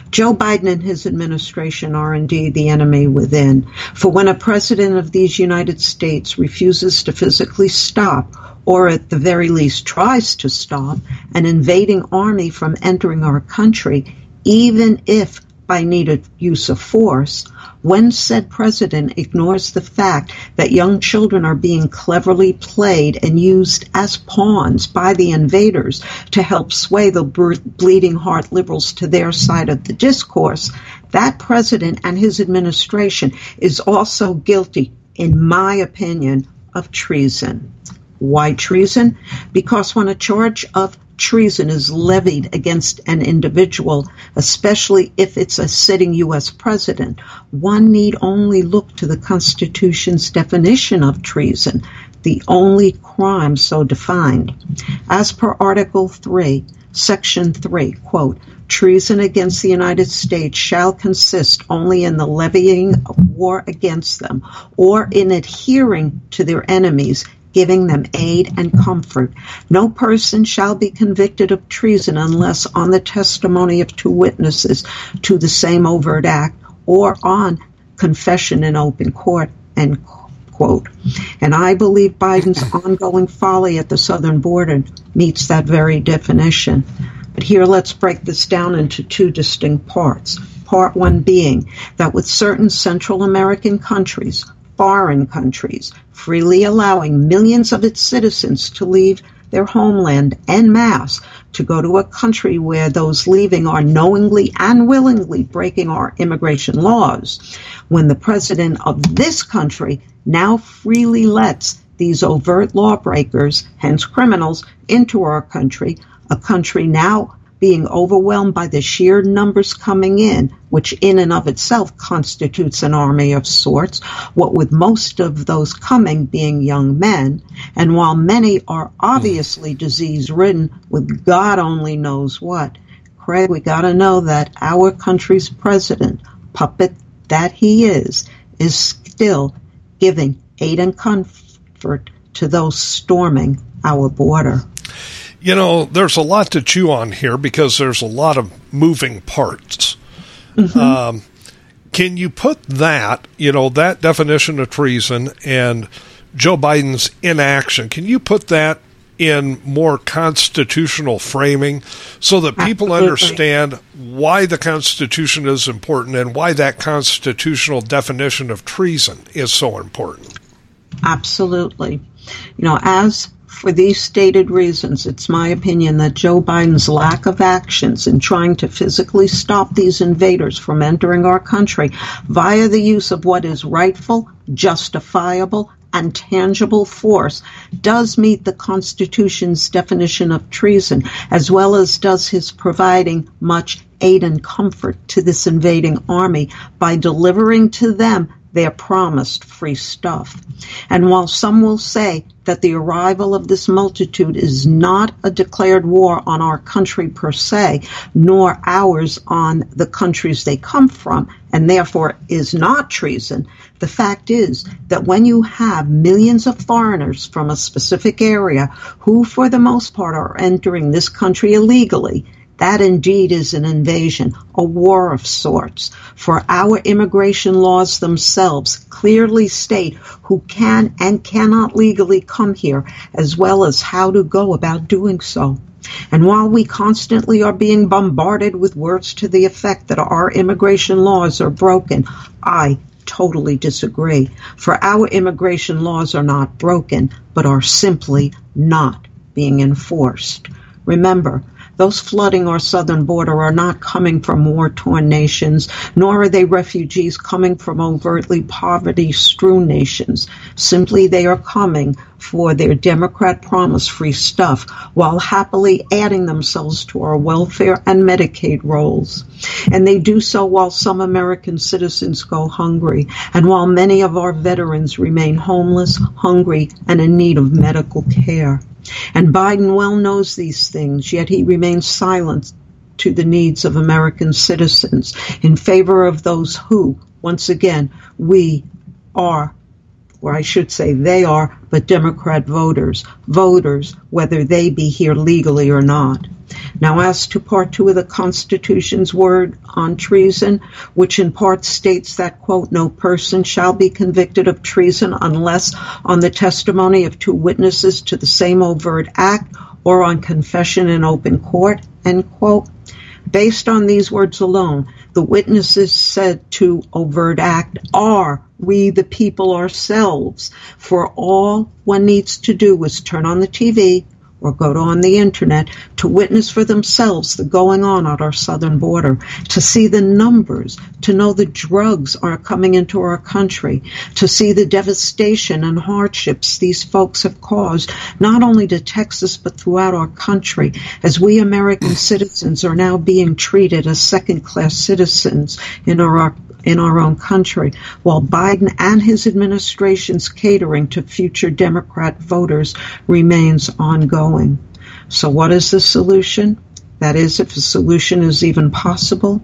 Joe Biden and his administration are indeed the enemy within. For when a president of these United States refuses to physically stop, or at the very least tries to stop, an invading army from entering our country, even if by needed use of force, when said president ignores the fact that young children are being cleverly played and used as pawns by the invaders to help sway the bleeding heart liberals to their side of the discourse, that president and his administration is also guilty, in my opinion, of treason. Why treason? Because when a charge of treason is levied against an individual, especially if it's a sitting U.S. president, one need only look to the Constitution's definition of treason, the only crime so defined. As per Article 3, Section 3, quote, treason against the United States shall consist only in the levying of war against them or in adhering to their enemies giving them aid and comfort. No person shall be convicted of treason unless on the testimony of two witnesses to the same overt act or on confession in open court. End quote. And I believe Biden's ongoing folly at the southern border meets that very definition. But here let's break this down into two distinct parts. Part one being that with certain Central American countries, foreign countries, freely allowing millions of its citizens to leave their homeland en masse to go to a country where those leaving are knowingly and willingly breaking our immigration laws. When the president of this country now freely lets these overt lawbreakers, hence criminals, into our country, a country now being overwhelmed by the sheer numbers coming in, which in and of itself constitutes an army of sorts, what with most of those coming being young men, and while many are obviously disease ridden with God only knows what, Craig, we gotta know that our country's president, puppet that he is, is still giving aid and comfort to those storming our border. You know, there's a lot to chew on here because there's a lot of moving parts. Mm-hmm. Um, can you put that, you know, that definition of treason and Joe Biden's inaction, can you put that in more constitutional framing so that people Absolutely. understand why the Constitution is important and why that constitutional definition of treason is so important? Absolutely. You know, as for these stated reasons, it's my opinion that Joe Biden's lack of actions in trying to physically stop these invaders from entering our country via the use of what is rightful, justifiable, and tangible force does meet the Constitution's definition of treason, as well as does his providing much aid and comfort to this invading army by delivering to them their promised free stuff. And while some will say that the arrival of this multitude is not a declared war on our country per se, nor ours on the countries they come from, and therefore is not treason, the fact is that when you have millions of foreigners from a specific area who, for the most part, are entering this country illegally, that indeed is an invasion, a war of sorts, for our immigration laws themselves clearly state who can and cannot legally come here, as well as how to go about doing so. And while we constantly are being bombarded with words to the effect that our immigration laws are broken, I totally disagree. For our immigration laws are not broken, but are simply not being enforced. Remember, those flooding our southern border are not coming from war torn nations, nor are they refugees coming from overtly poverty strewn nations. Simply, they are coming for their Democrat promise free stuff while happily adding themselves to our welfare and Medicaid rolls. And they do so while some American citizens go hungry and while many of our veterans remain homeless, hungry, and in need of medical care. And Biden well knows these things, yet he remains silent to the needs of American citizens in favor of those who, once again, we are, or I should say they are, but Democrat voters, voters, whether they be here legally or not. Now, as to Part 2 of the Constitution's word on treason, which in part states that, quote, no person shall be convicted of treason unless on the testimony of two witnesses to the same overt act or on confession in open court, end quote. Based on these words alone, the witnesses said to overt act are we the people ourselves. For all one needs to do is turn on the TV or go to on the internet to witness for themselves the going on at our southern border, to see the numbers, to know the drugs are coming into our country, to see the devastation and hardships these folks have caused, not only to Texas, but throughout our country, as we American citizens are now being treated as second class citizens in our in our own country, while Biden and his administration's catering to future Democrat voters remains ongoing. So, what is the solution? That is, if a solution is even possible.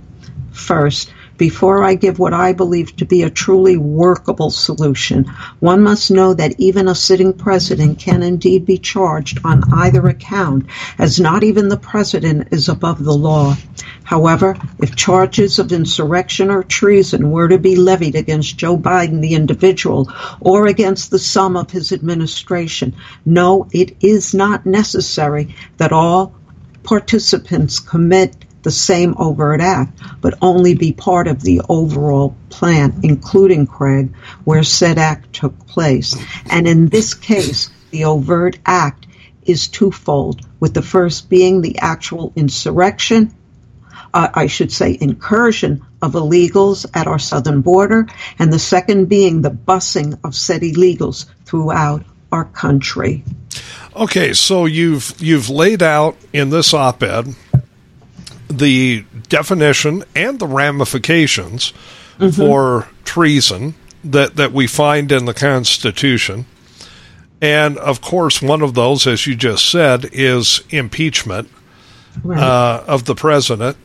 First, before I give what I believe to be a truly workable solution, one must know that even a sitting president can indeed be charged on either account, as not even the president is above the law. However, if charges of insurrection or treason were to be levied against Joe Biden, the individual, or against the sum of his administration, no, it is not necessary that all participants commit the same overt act, but only be part of the overall plan, including Craig, where said act took place. And in this case, the overt act is twofold, with the first being the actual insurrection, uh, I should say incursion of illegals at our southern border, and the second being the busing of said illegals throughout our country. Okay, so you've you've laid out in this op-ed the definition and the ramifications mm-hmm. for treason that, that we find in the Constitution. And of course, one of those, as you just said, is impeachment right. uh, of the president.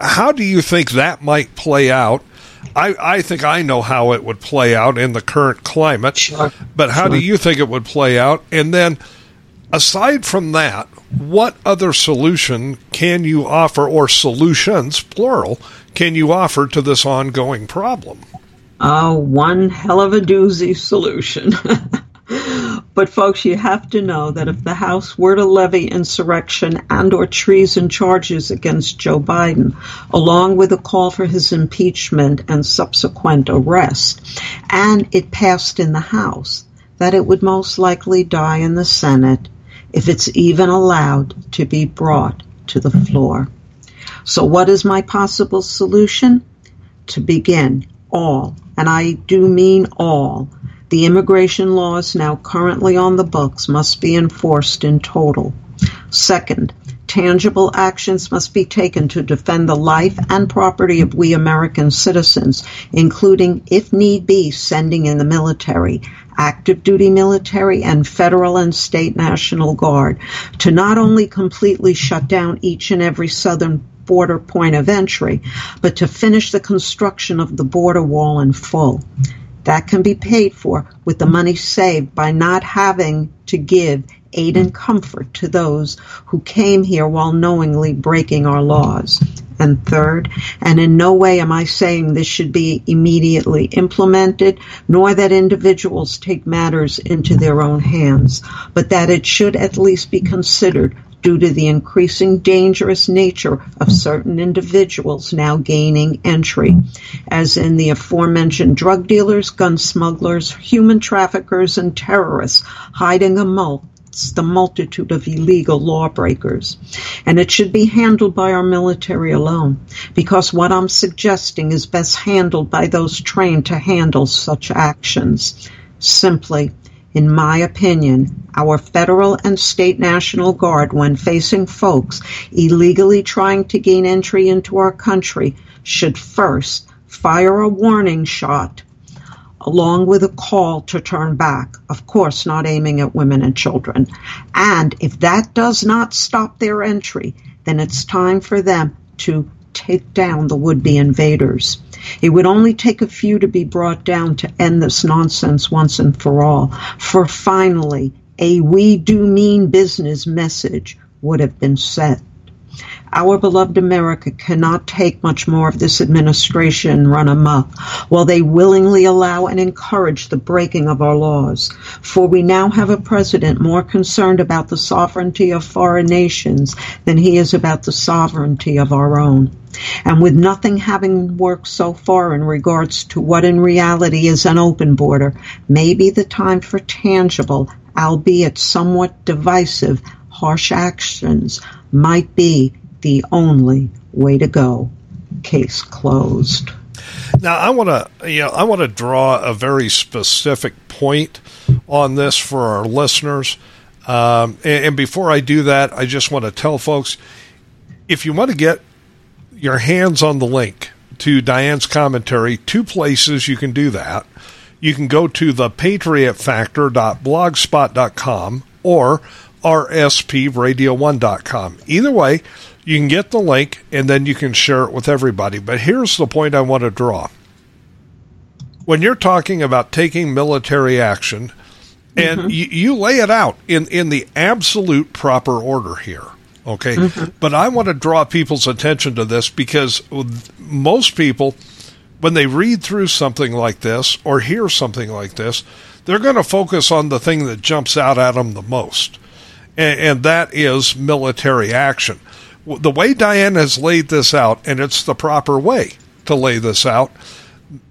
How do you think that might play out? I, I think I know how it would play out in the current climate, sure. but how sure. do you think it would play out? And then, aside from that, what other solution can you offer, or solutions, plural, can you offer to this ongoing problem? Uh, one hell of a doozy solution. [LAUGHS] but folks, you have to know that if the House were to levy insurrection and or treason charges against Joe Biden, along with a call for his impeachment and subsequent arrest, and it passed in the House, that it would most likely die in the Senate if it's even allowed to be brought to the mm-hmm. floor. So what is my possible solution? To begin, all, and I do mean all, The immigration laws now currently on the books must be enforced in total. Second, tangible actions must be taken to defend the life and property of we American citizens, including, if need be, sending in the military, active duty military, and federal and state National Guard to not only completely shut down each and every southern border point of entry, but to finish the construction of the border wall in full. That can be paid for with the money saved by not having to give aid and comfort to those who came here while knowingly breaking our laws. And third, and in no way am I saying this should be immediately implemented, nor that individuals take matters into their own hands, but that it should at least be considered due to the increasing dangerous nature of certain individuals now gaining entry, as in the aforementioned drug dealers, gun smugglers, human traffickers, and terrorists hiding the multitude of illegal lawbreakers. And it should be handled by our military alone, because what I'm suggesting is best handled by those trained to handle such actions. Simply, in my opinion, our federal and state National Guard, when facing folks illegally trying to gain entry into our country, should first fire a warning shot along with a call to turn back, of course, not aiming at women and children. And if that does not stop their entry, then it's time for them to take down the would be invaders. It would only take a few to be brought down to end this nonsense once and for all. For finally, a we do mean business message would have been sent. Our beloved America cannot take much more of this administration run amok while they willingly allow and encourage the breaking of our laws. For we now have a president more concerned about the sovereignty of foreign nations than he is about the sovereignty of our own. And with nothing having worked so far in regards to what in reality is an open border, maybe the time for tangible, albeit somewhat divisive, harsh actions might be the only way to go. Case closed. Now, I want to, you know, I want to draw a very specific point on this for our listeners. Um, and, and before I do that, I just want to tell folks if you want to get your hands on the link to Diane's commentary, two places you can do that. You can go to the patriotfactor.blogspot.com or rspradio1.com. Either way, you can get the link and then you can share it with everybody. But here's the point I want to draw. When you're talking about taking military action, and mm-hmm. you, you, lay it out in, in the absolute proper order here. Okay. Mm-hmm. But I want to draw people's attention to this because most people, when they read through something like this or hear something like this, they're going to focus on the thing that jumps out at them the most. And, and that is military action the way Diane has laid this out, and it's the proper way to lay this out,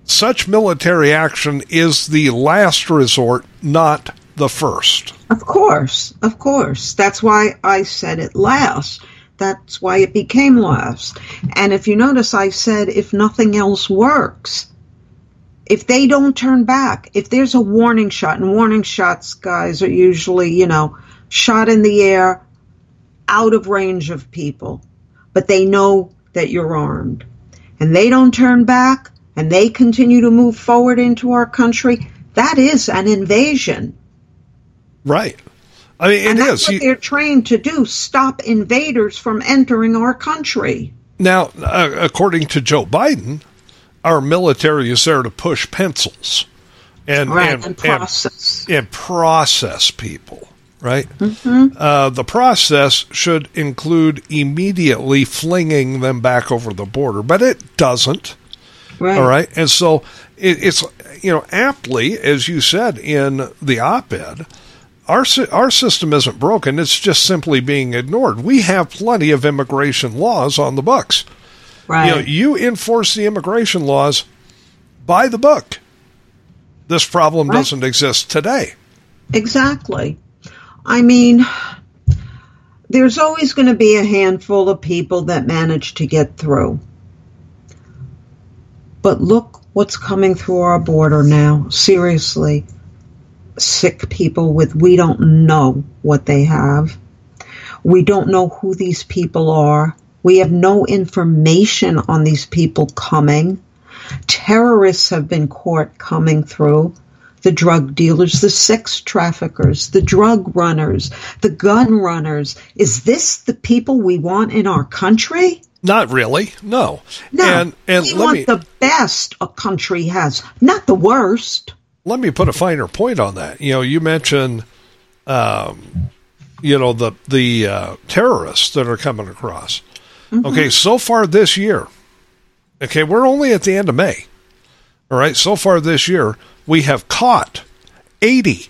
such military action is the last resort, not the first. Of course, of course. That's why I said it last. That's why it became last. And if you notice, I said if nothing else works, if they don't turn back, if there's a warning shot, and warning shots, guys, are usually, you know, shot in the air out of range of people, but they know that you're armed. And they don't turn back and they continue to move forward into our country. That is an invasion. Right. I mean, it and that's is. What they're trained to do stop invaders from entering our country. Now, uh, according to Joe Biden, our military is there to push pencils and, right, and, and process and, and process people right? Mm-hmm. Uh, the process should include immediately flinging them back over the border, but it doesn't. Right. All right. And so it, it's, you know, aptly, as you said in the op ed, our, our system isn't broken. It's just simply being ignored. We have plenty of immigration laws on the books. Right. You know, you enforce the immigration laws by the book. This problem right. doesn't exist today. Exactly. I mean, there's always going to be a handful of people that manage to get through. But look what's coming through our border now. Seriously. sick people with we don't know what they have. We don't know who these people are. We have no information on these people coming. Terrorists have been caught coming through. The drug dealers, the sex traffickers, the drug runners, the gun runners. Is this the people we want in our country? Not really. No. No. And and we want me the best a country has, not the worst. let me put a finer point on that. You know, you mentioned, um, you know, the the uh, terrorists that are coming across. Okay, so far this year, okay, we're only at the end of May. All right, so far this year, we have caught eighty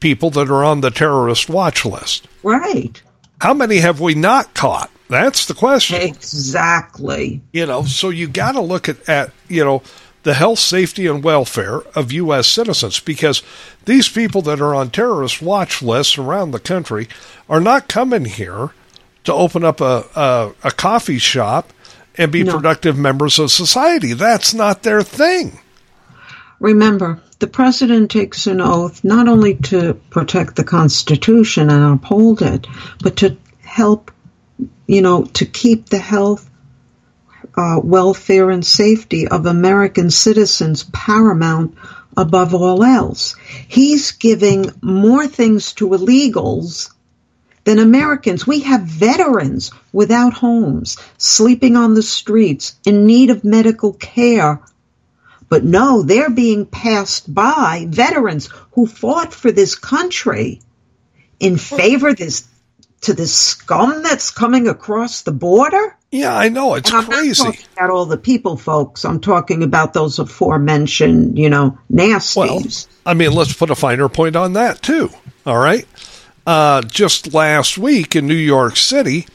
people that are on the terrorist watch list. Right. How many have we not caught? That's the question. Exactly. You know, so you got to look at, at, you know, the health, safety, and welfare of U.S. citizens because these people that are on terrorist watch lists around the country are not coming here to open up a, a, a coffee shop and be No. productive members of society. That's not their thing. Remember, the president takes an oath not only to protect the Constitution and uphold it, but to help, you know, to keep the health, uh, welfare, and safety of American citizens paramount above all else. He's giving more things to illegals than Americans. We have veterans without homes, sleeping on the streets, in need of medical care. But no, they're being passed by veterans who fought for this country in favor this to this scum that's coming across the border. Yeah, I know. It's And I'm crazy. not talking about all the people, folks. I'm talking about those aforementioned, you know, nasties. Well, I mean, let's put a finer point on that too. All right. Uh, just last week in New York City,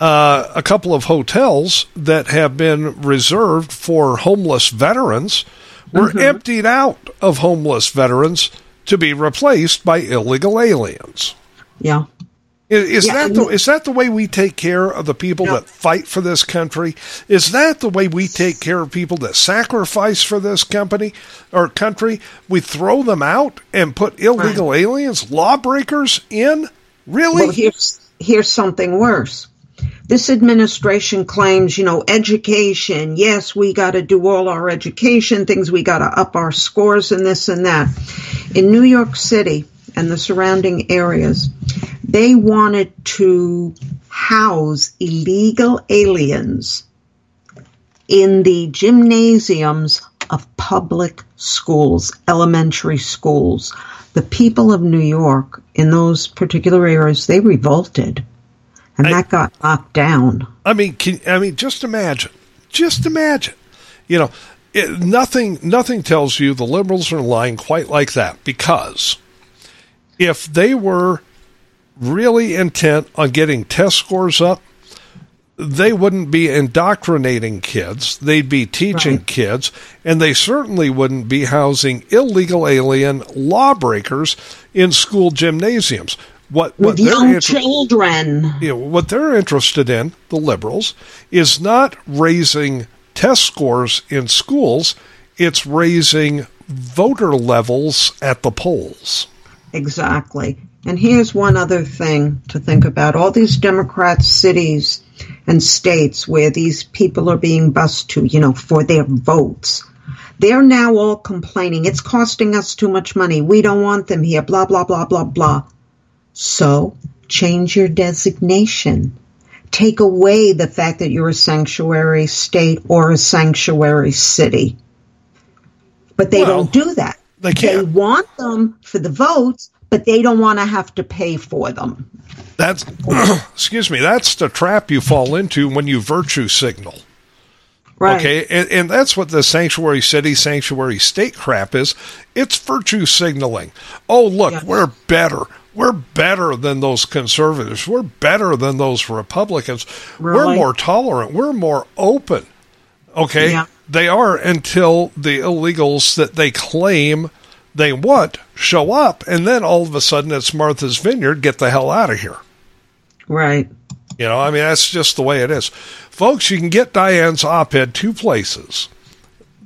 uh, a couple of hotels that have been reserved for homeless veterans were emptied out of homeless veterans to be replaced by illegal aliens. yeah. Is, is Yeah, that the, is that the way we take care of the people that fight for this country? Is that the way we take care of people that sacrifice for this company or country? We throw them out and put illegal aliens, lawbreakers in? Really? Well, here's here's something worse. This administration claims, you know, education. Yes, we got to do all our education things. We got to up our scores and this and that. In New York City and the surrounding areas, they wanted to house illegal aliens in the gymnasiums of public schools, elementary schools. The people of New York in those particular areas, they revolted. And I- that got knocked down. I mean, can, I mean, just imagine, just imagine. You know, it, nothing, nothing tells you the liberals are lying quite like that because if they were really intent on getting test scores up, they wouldn't be indoctrinating kids. They'd be teaching Right. kids, and they certainly wouldn't be housing illegal alien lawbreakers in school gymnasiums. What, what With young inter- children. you know, what they're interested in, the liberals, is not raising test scores in schools, it's raising voter levels at the polls. Exactly. And here's one other thing to think about. All these Democrat cities and states where these people are being bused to, you know, for their votes. They're now all complaining, it's costing us too much money. We don't want them here, blah, blah, blah, blah, blah. So change your designation. Take away the fact that you're a sanctuary state or a sanctuary city. But they Well, don't do that. they can't. want them for the votes, but they don't want to have to pay for them. That's [CLEARS THROAT] excuse me, that's the trap you fall into when you virtue signal. Right. Okay, and, and that's what the sanctuary city, sanctuary state crap is. It's virtue signaling. Oh, look, Yes. we're better. We're better than those conservatives. We're better than those Republicans. We're more tolerant. We're more open. Okay, Yeah. they are until the illegals that they claim they want show up, and then all of a sudden it's Martha's Vineyard. Get the hell out of here. Right. You know, I mean, that's just the way it is. Folks, you can get Diane's op ed two places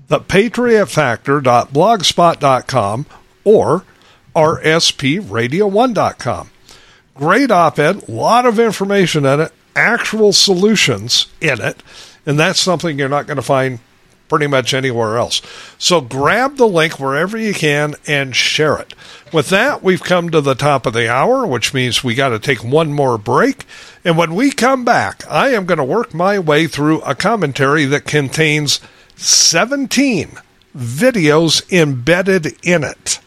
the patriotfactor.blogspot.com or rspradio1.com. Great op ed, a lot of information in it, actual solutions in it, and that's something you're not going to find pretty much anywhere else. So grab the link wherever you can and share it. With that, we've come to the top of the hour, which means we got to take one more break. And when we come back, I am going to work my way through a commentary that contains 17 videos embedded in it.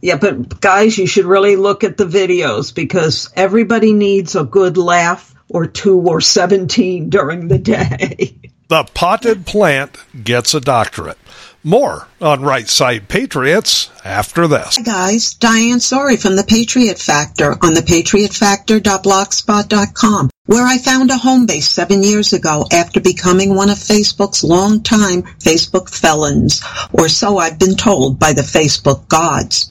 Yeah, but guys, you should really look at the videos because everybody needs a good laugh or two or 17 during the day. [LAUGHS] The potted plant gets a doctorate. More on Right Side Patriots after this. Hi guys, Diane Sori from The Patriot Factor on the thepatriotfactor.blogspot.com, where I found a home base seven years ago after becoming one of Facebook's longtime Facebook felons, or so I've been told by the Facebook gods.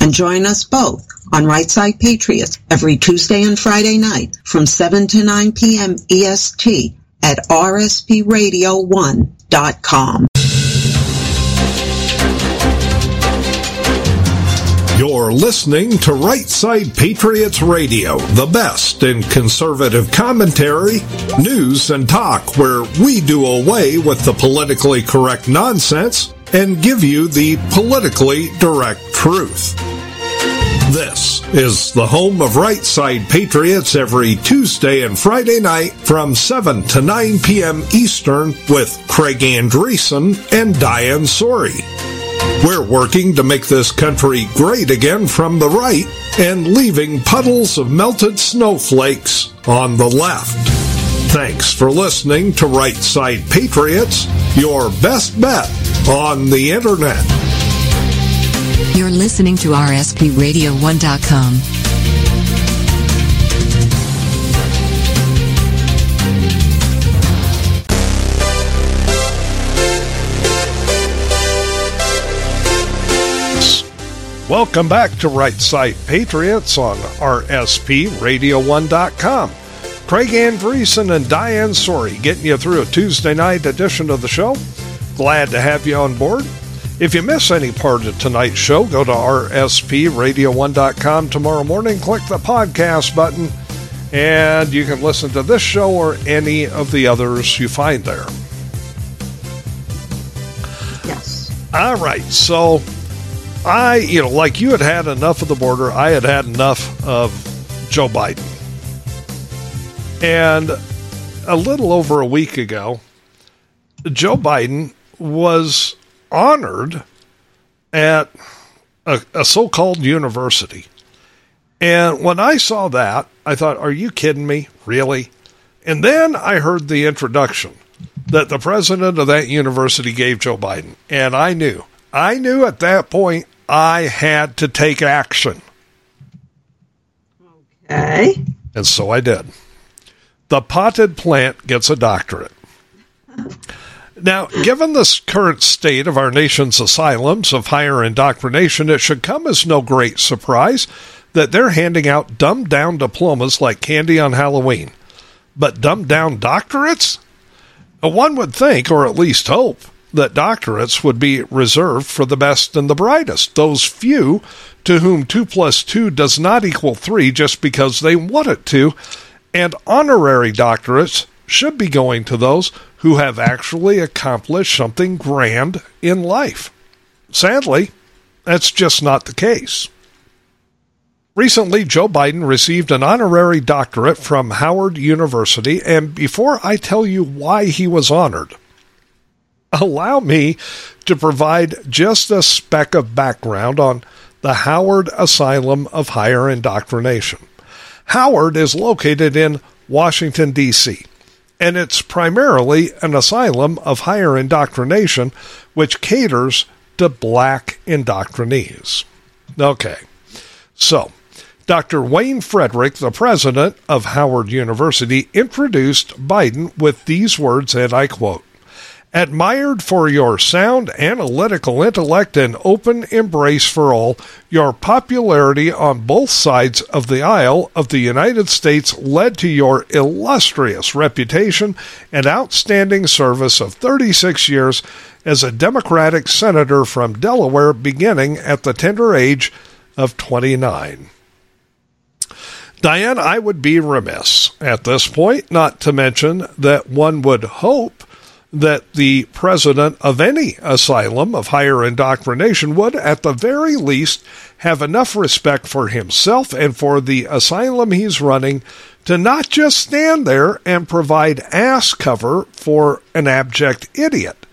and join us both on Right Side Patriots every Tuesday and Friday night from 7 to 9 p.m. EST at rspradio1.com. You're listening to Right Side Patriots Radio, the best in conservative commentary, news, and talk, where we do away with the politically correct nonsense and give you the politically direct truth. This is the home of Right Side Patriots every Tuesday and Friday night from 7 to 9 p.m. Eastern with Craig Andresen and Diane Sori. We're working to make this country great again from the right and leaving puddles of melted snowflakes on the left. Thanks for listening to Right Side Patriots, your best bet on the internet. You're listening to RSPRadio1.com. Welcome back to Right Side Patriots on RSPRadio1.com. Craig Andresen and Diane Sori getting you through a Tuesday night edition of the show. Glad to have you on board. If you miss any part of tonight's show, go to rspradio1.com tomorrow morning, click the podcast button, and you can listen to this show or any of the others you find there. Yes. All right, so I, you know, like you had had enough of the border, I had had enough of Joe Biden. And a little over a week ago, Joe Biden was honored at a, a so called university. And when I saw that, I thought, are you kidding me? Really? And then I heard the introduction that the president of that university gave Joe Biden. And I knew, I knew at that point I had to take action. Okay. And so I did. The potted plant gets a doctorate. Now, given the current state of our nation's asylums of higher indoctrination, it should come as no great surprise that they're handing out dumbed down diplomas like candy on Halloween. But dumbed down doctorates? One would think, or at least hope, that doctorates would be reserved for the best and the brightest, those few to whom 2 plus 2 does not equal 3 just because they want it to, and honorary doctorates should be going to those who have actually accomplished something grand in life. Sadly, that's just not the case. Recently, Joe Biden received an honorary doctorate from Howard University, and before I tell you why he was honored, allow me to provide just a speck of background on the Howard Asylum of Higher Indoctrination. Howard is located in Washington, D.C., and it's primarily an asylum of higher indoctrination which caters to black indoctrinees. Okay. So, Dr. Wayne Frederick, the president of Howard University, introduced Biden with these words, and I quote Admired for your sound analytical intellect and open embrace for all, your popularity on both sides of the aisle of the United States led to your illustrious reputation and outstanding service of 36 years as a Democratic senator from Delaware beginning at the tender age of 29. Diane, I would be remiss at this point not to mention that one would hope that the president of any asylum of higher indoctrination would, at the very least, have enough respect for himself and for the asylum he's running to not just stand there and provide ass cover for an abject idiot,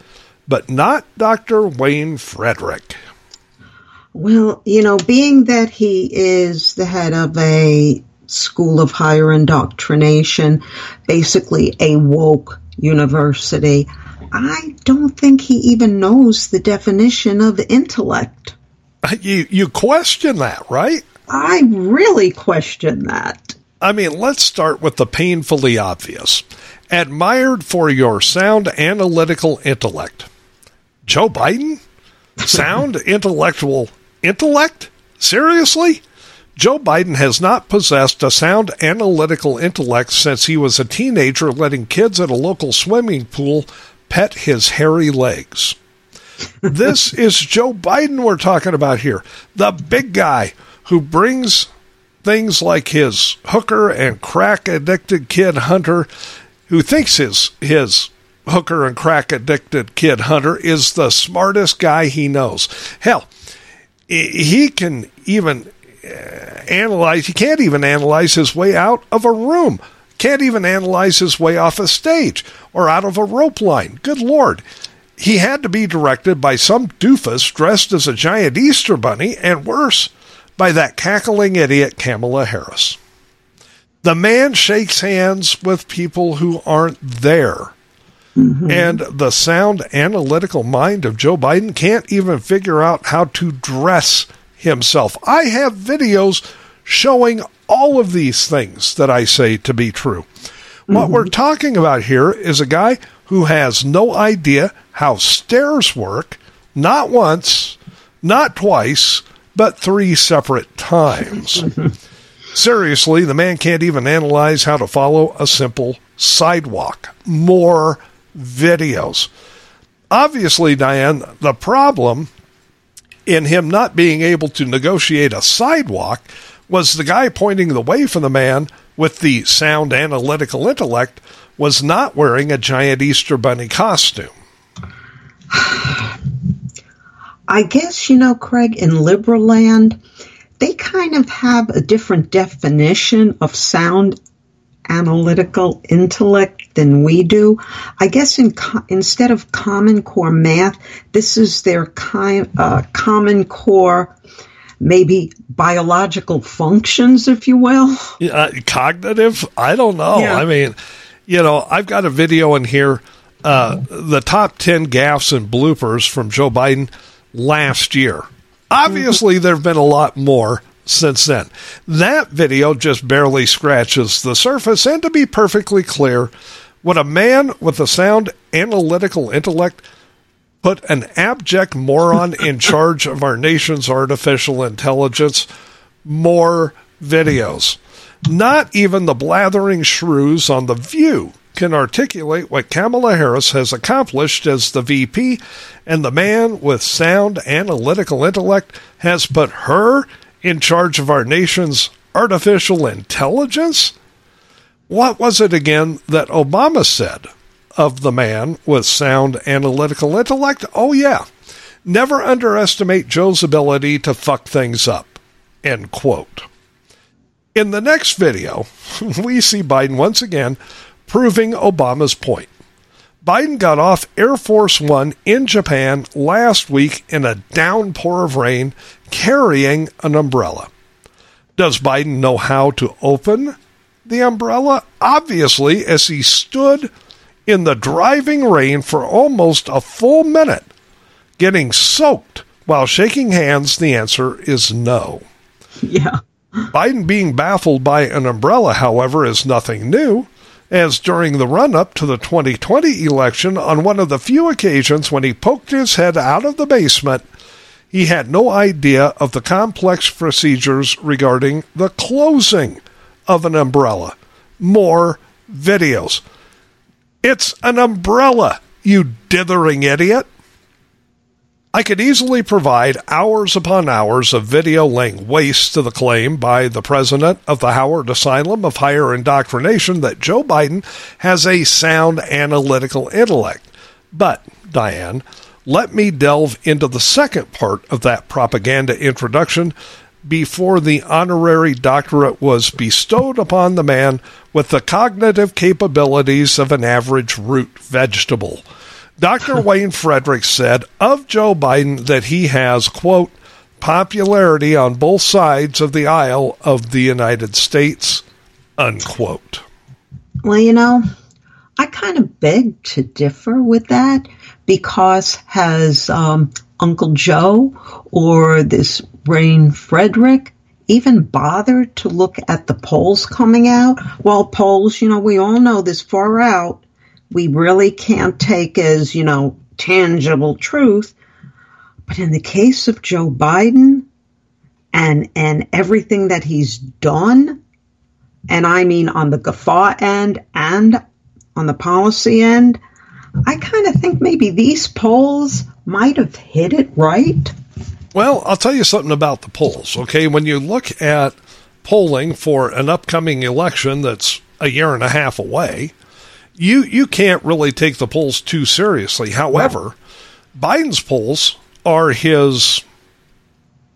but not Dr. Wayne Frederick. Well, you know, being that he is the head of a school of higher indoctrination, basically a woke university. I don't think he even knows the definition of intellect. Uh, you you question that, right? I really question that. I mean, let's start with the painfully obvious. Admired for your sound analytical intellect. Joe Biden? [LAUGHS] Sound intellectual intellect? Seriously? Joe Biden has not possessed a sound analytical intellect since he was a teenager letting kids at a local swimming pool pet his hairy legs. this [LAUGHS] is Joe Biden we're talking about here, the big guy who brings things like his hooker and crack addicted kid Hunter, who thinks his his hooker and crack addicted kid Hunter is the smartest guy he knows. Hell, he can even analyze, he can't even analyze his way out of a room. Can't even analyze his way off a stage or out of a rope line. Good Lord. He had to be directed by some doofus dressed as a giant Easter bunny, and worse, by that cackling idiot Kamala Harris. The man shakes hands with people who aren't there. Mm-hmm. And the sound analytical mind of Joe Biden can't even figure out how to dress himself. I have videos showing all of these things that I say to be true. Mm-hmm. What we're talking about here is a guy who has no idea how stairs work, not once, not twice, but three separate times. [LAUGHS] Seriously, the man can't even analyze how to follow a simple sidewalk. More videos. Obviously, Diane, the problem in him not being able to negotiate a sidewalk was the guy pointing the way for the man with the sound analytical intellect was not wearing a giant Easter bunny costume. I guess, you know, Craig, in liberal land, they kind of have a different definition of sound analytical intellect than we do. I guess in co- instead of common core math, this is their kind uh, common core maybe biological functions, if you will. Uh, cognitive? I don't know. Yeah. I mean, you know, I've got a video in here. Uh, the top 10 gaffes and bloopers from Joe Biden last year. Obviously, there have been a lot more since then. That video just barely scratches the surface, and to be perfectly clear, would a man with a sound analytical intellect put an abject moron [LAUGHS] in charge of our nation's artificial intelligence? More videos. Not even the blathering shrews on The View can articulate what Kamala Harris has accomplished as the VP, and the man with sound analytical intellect has put her in charge of our nation's artificial intelligence? What was it again that Obama said of the man with sound analytical intellect? Oh, yeah. Never underestimate Joe's ability to fuck things up. End quote. In the next video, [LAUGHS] we see Biden once again proving Obama's point. Biden got off Air Force One in Japan last week in a downpour of rain carrying an umbrella. Does Biden know how to open the umbrella? Obviously, as he stood in the driving rain for almost a full minute, getting soaked while shaking hands, the answer is no. [LAUGHS] Yeah. Biden being baffled by an umbrella, however, is nothing new, as during the run up to the 2020 election, on one of the few occasions when he poked his head out of the basement, he had no idea of the complex procedures regarding the closing of an umbrella. More videos. It's an umbrella, you dithering idiot. I could easily provide hours upon hours of video laying waste to the claim by the president of the Howard Asylum of Higher Indoctrination that Joe Biden has a sound analytical intellect. But, Diane, let me delve into the second part of that propaganda introduction before the honorary doctorate was bestowed upon the man with the cognitive capabilities of an average root vegetable. Dr. Wayne Frederick said of Joe Biden that he has, quote, popularity on both sides of the aisle of the United States, unquote. Well, you know, I kind of beg to differ with that because has um, Uncle Joe or this Wayne Frederick even bothered to look at the polls coming out? Well, polls, you know, we all know this far out we really can't take as, you know, tangible truth. But in the case of Joe Biden and and everything that he's done, and I mean on the guffaw end and on the policy end, I kind of think maybe these polls might have hit it right. Well, I'll tell you something about the polls, okay? When you look at polling for an upcoming election that's a year and a half away, you you can't really take the polls too seriously. However, Biden's polls are his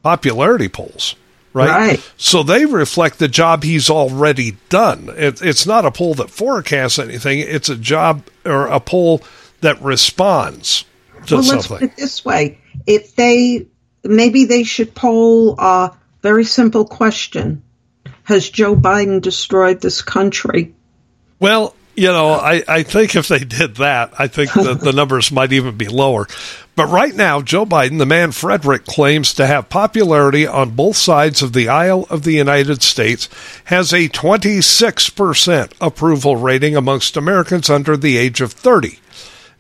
popularity polls, right? Right. So they reflect the job he's already done. It, it's not a poll that forecasts anything. It's a job or a poll that responds to well, something. let's put it this way: if they maybe they should poll a very simple question: Has Joe Biden destroyed this country? Well, you know, I, I think if they did that, I think that the numbers might even be lower. But right now, Joe Biden, the man Frederick claims to have popularity on both sides of the aisle of the United States, has a 26% approval rating amongst Americans under the age of 30.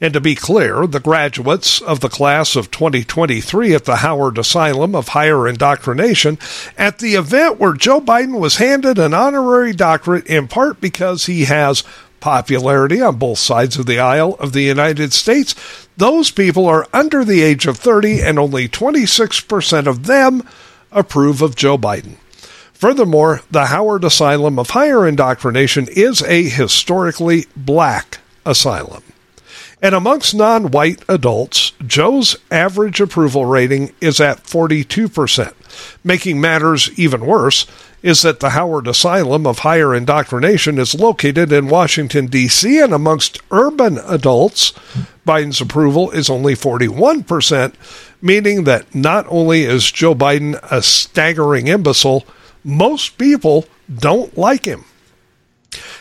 And to be clear, the graduates of the class of 2023 at the Howard Asylum of Higher Indoctrination at the event where Joe Biden was handed an honorary doctorate in part because he has popularity on both sides of the aisle of the United States, those people are under the age of 30, and only 26% of them approve of Joe Biden. Furthermore, the Howard Asylum of Higher Indoctrination is a historically black asylum. And amongst non white adults, Joe's average approval rating is at 42%. Making matters even worse is that the Howard Asylum of Higher Indoctrination is located in Washington, D.C., and amongst urban adults, Biden's approval is only 41%, meaning that not only is Joe Biden a staggering imbecile, most people don't like him.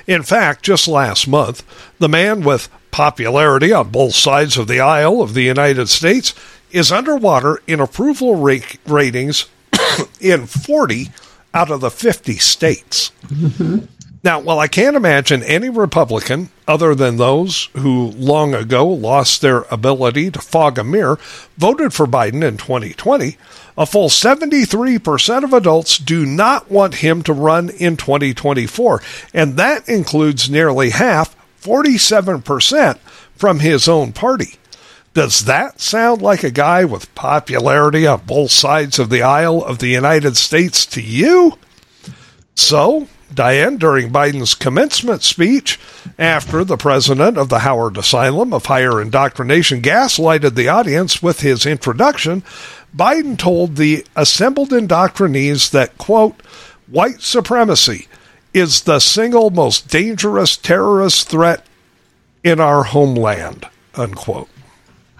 In fact, just last month, the man with popularity on both sides of the aisle of the United States is underwater in approval ratings [COUGHS] in 40 out of the 50 states. Mm-hmm. Now, while I can't imagine any Republican, other than those who long ago lost their ability to fog a mirror, voted for Biden in 2020, a full 73% of adults do not want him to run in 2024, and that includes nearly half, 47%, from his own party. Does that sound like a guy with popularity on both sides of the aisle of the United States to you? So, Diane, during Biden's commencement speech, after the president of the Howard Asylum of Higher Indoctrination gaslighted the audience with his introduction, Biden told the assembled indoctrinees that, quote, white supremacy is the single most dangerous terrorist threat in our homeland, unquote.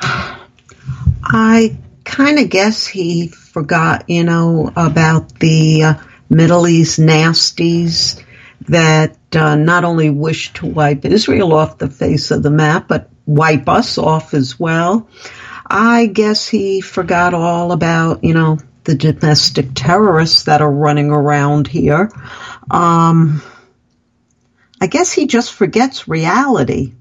I kind of guess he forgot, you know, about the uh, Middle East nasties that uh, not only wish to wipe Israel off the face of the map, but wipe us off as well. I guess he forgot all about, you know, the domestic terrorists that are running around here. Um, I guess he just forgets reality.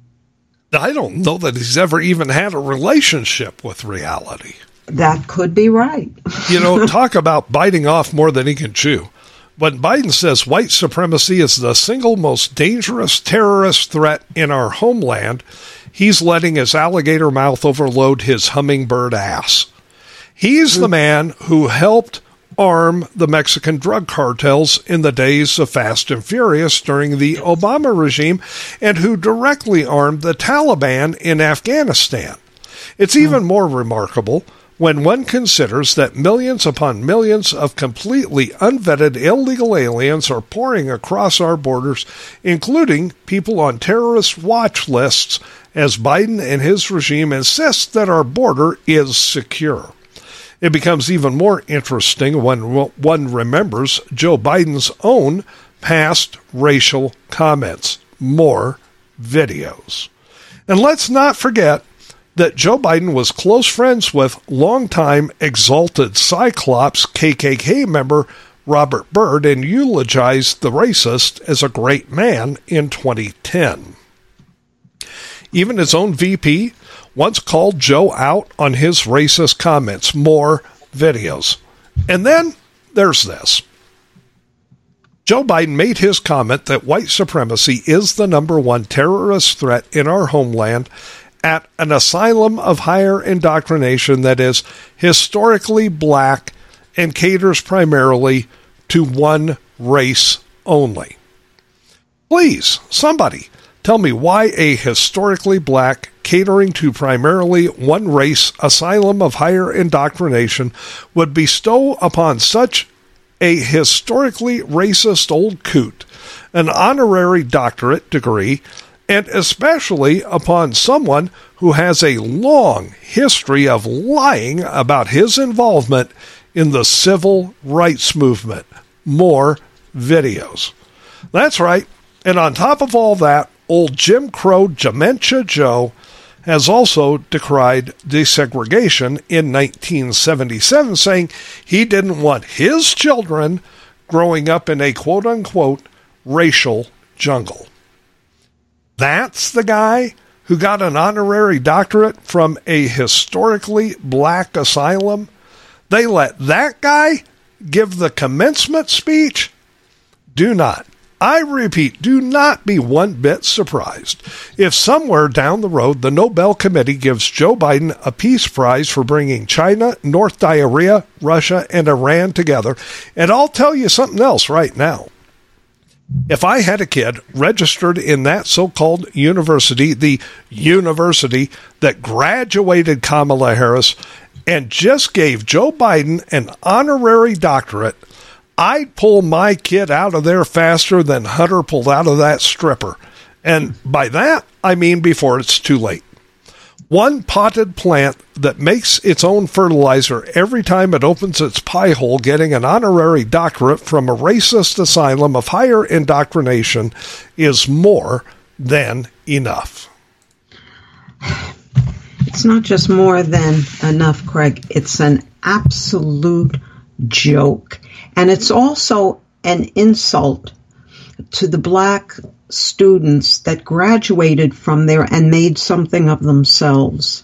I don't know that he's ever even had a relationship with reality. That could be right. [LAUGHS] you know, [LAUGHS] talk about biting off more than he can chew. When Biden says white supremacy is the single most dangerous terrorist threat in our homeland, he's letting his alligator mouth overload his hummingbird ass. He's the mm. man who helped arm the Mexican drug cartels in the days of Fast and Furious during the Obama regime and who directly armed the Taliban in Afghanistan. It's hmm. even more remarkable when one considers that millions upon millions of completely unvetted illegal aliens are pouring across our borders, including people on terrorist watch lists, as Biden and his regime insist that our border is secure. It becomes even more interesting when one remembers Joe Biden's own past racial comments. More videos. And let's not forget that Joe Biden was close friends with longtime exalted Cyclops KKK member Robert Byrd and eulogized the racist as a great man in 2010. Even his own VP once called Joe out on his racist comments. More videos. And then there's this. Joe Biden made his comment that white supremacy is the number one terrorist threat in our homeland at an asylum of higher indoctrination that is historically black and caters primarily to one race only. Please, somebody, tell me why a historically black, catering to primarily one race asylum of higher indoctrination would bestow upon such a historically racist old coot an honorary doctorate degree and especially upon someone who has a long history of lying about his involvement in the civil rights movement. More videos. That's right. And on top of all that, old Jim Crow Dementia Joe has also decried desegregation in 1977, saying he didn't want his children growing up in a quote unquote racial jungle. That's the guy who got an honorary doctorate from a historically black asylum. They let that guy give the commencement speech? Do not. I repeat, do not be one bit surprised if somewhere down the road the Nobel Committee gives Joe Biden a Peace Prize for bringing China, North Diarrhea, Russia, and Iran together. And I'll tell you something else right now. If I had a kid registered in that so called university, the university that graduated Kamala Harris and just gave Joe Biden an honorary doctorate, I'd pull my kid out of there faster than Hunter pulled out of that stripper. And by that, I mean before it's too late. One potted plant that makes its own fertilizer every time it opens its pie hole, getting an honorary doctorate from a racist asylum of higher indoctrination, is more than enough. It's not just more than enough, Craig. It's an absolute joke. And it's also an insult to the black students that graduated from there and made something of themselves.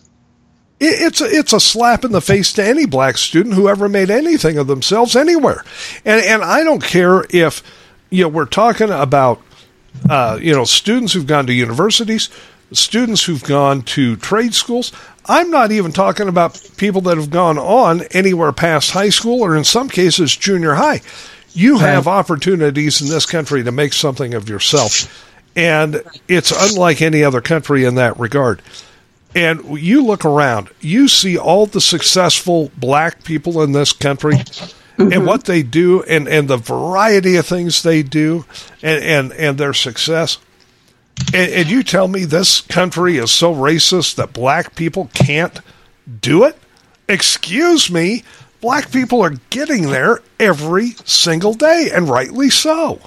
It's a, it's a slap in the face to any black student who ever made anything of themselves anywhere, and and I don't care if you know we're talking about uh, you know students who've gone to universities, students who've gone to trade schools. I'm not even talking about people that have gone on anywhere past high school or in some cases junior high. You have opportunities in this country to make something of yourself. And it's unlike any other country in that regard. And you look around, you see all the successful black people in this country mm-hmm. and what they do and, and the variety of things they do and, and, and their success. And, and you tell me this country is so racist that black people can't do it? Excuse me black people are getting there every single day, and rightly so.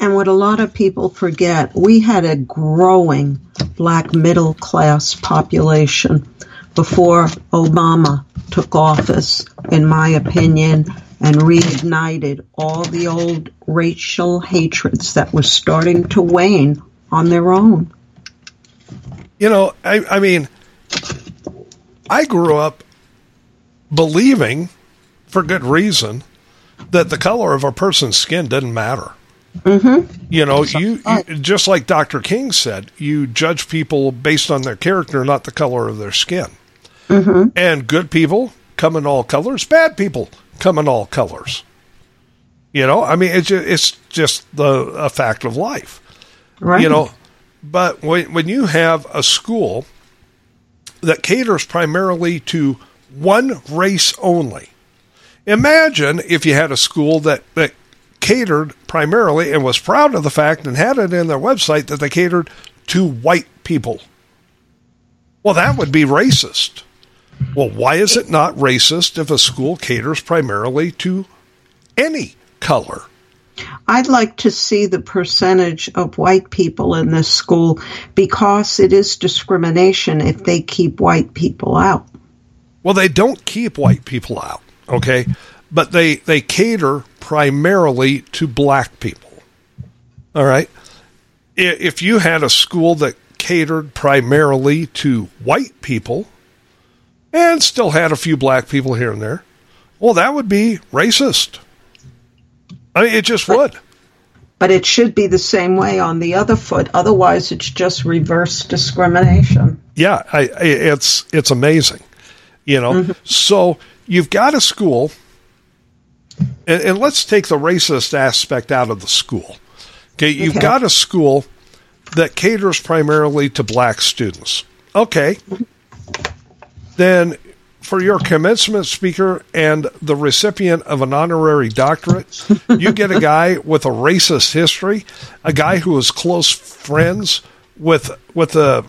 And what a lot of people forget, we had a growing black middle class population before Obama took office. in my opinion, and reignited all the old racial hatreds that were starting to wane on their own. You know, I, I mean, I grew up believing, for good reason, that the color of a person's skin didn't matter. Mm-hmm. You know, you, you just like Dr. King said, you judge people based on their character, not the color of their skin. Mm-hmm. And good people come in all colors. Bad people come in all colors. You know, I mean, it's just, it's just the a fact of life. Right. You know, but when when you have a school that caters primarily to one race only, imagine if you had a school that that catered primarily and was proud of the fact and had it in their website that they catered to white people. Well, that would be racist. Well, why is it not racist if a school caters primarily to any color? I'd like to see the percentage of white people in this school because it is discrimination if they keep white people out. Well, they don't keep white people out, okay? But they, they cater primarily to black people. All right? If you had a school that catered primarily to white people and still had a few black people here and there, well, that would be racist. I mean, it just but, would. But it should be the same way on the other foot. Otherwise, it's just reverse discrimination. Yeah, I, I, it's it's amazing, you know. Mm-hmm. So you've got a school, and, and, let's take the racist aspect out of the school. Okay, you've okay. got a school that caters primarily to black students. Okay, then for your commencement speaker and the recipient of an honorary doctorate, you get a guy with a racist history, a guy who is close friends with with a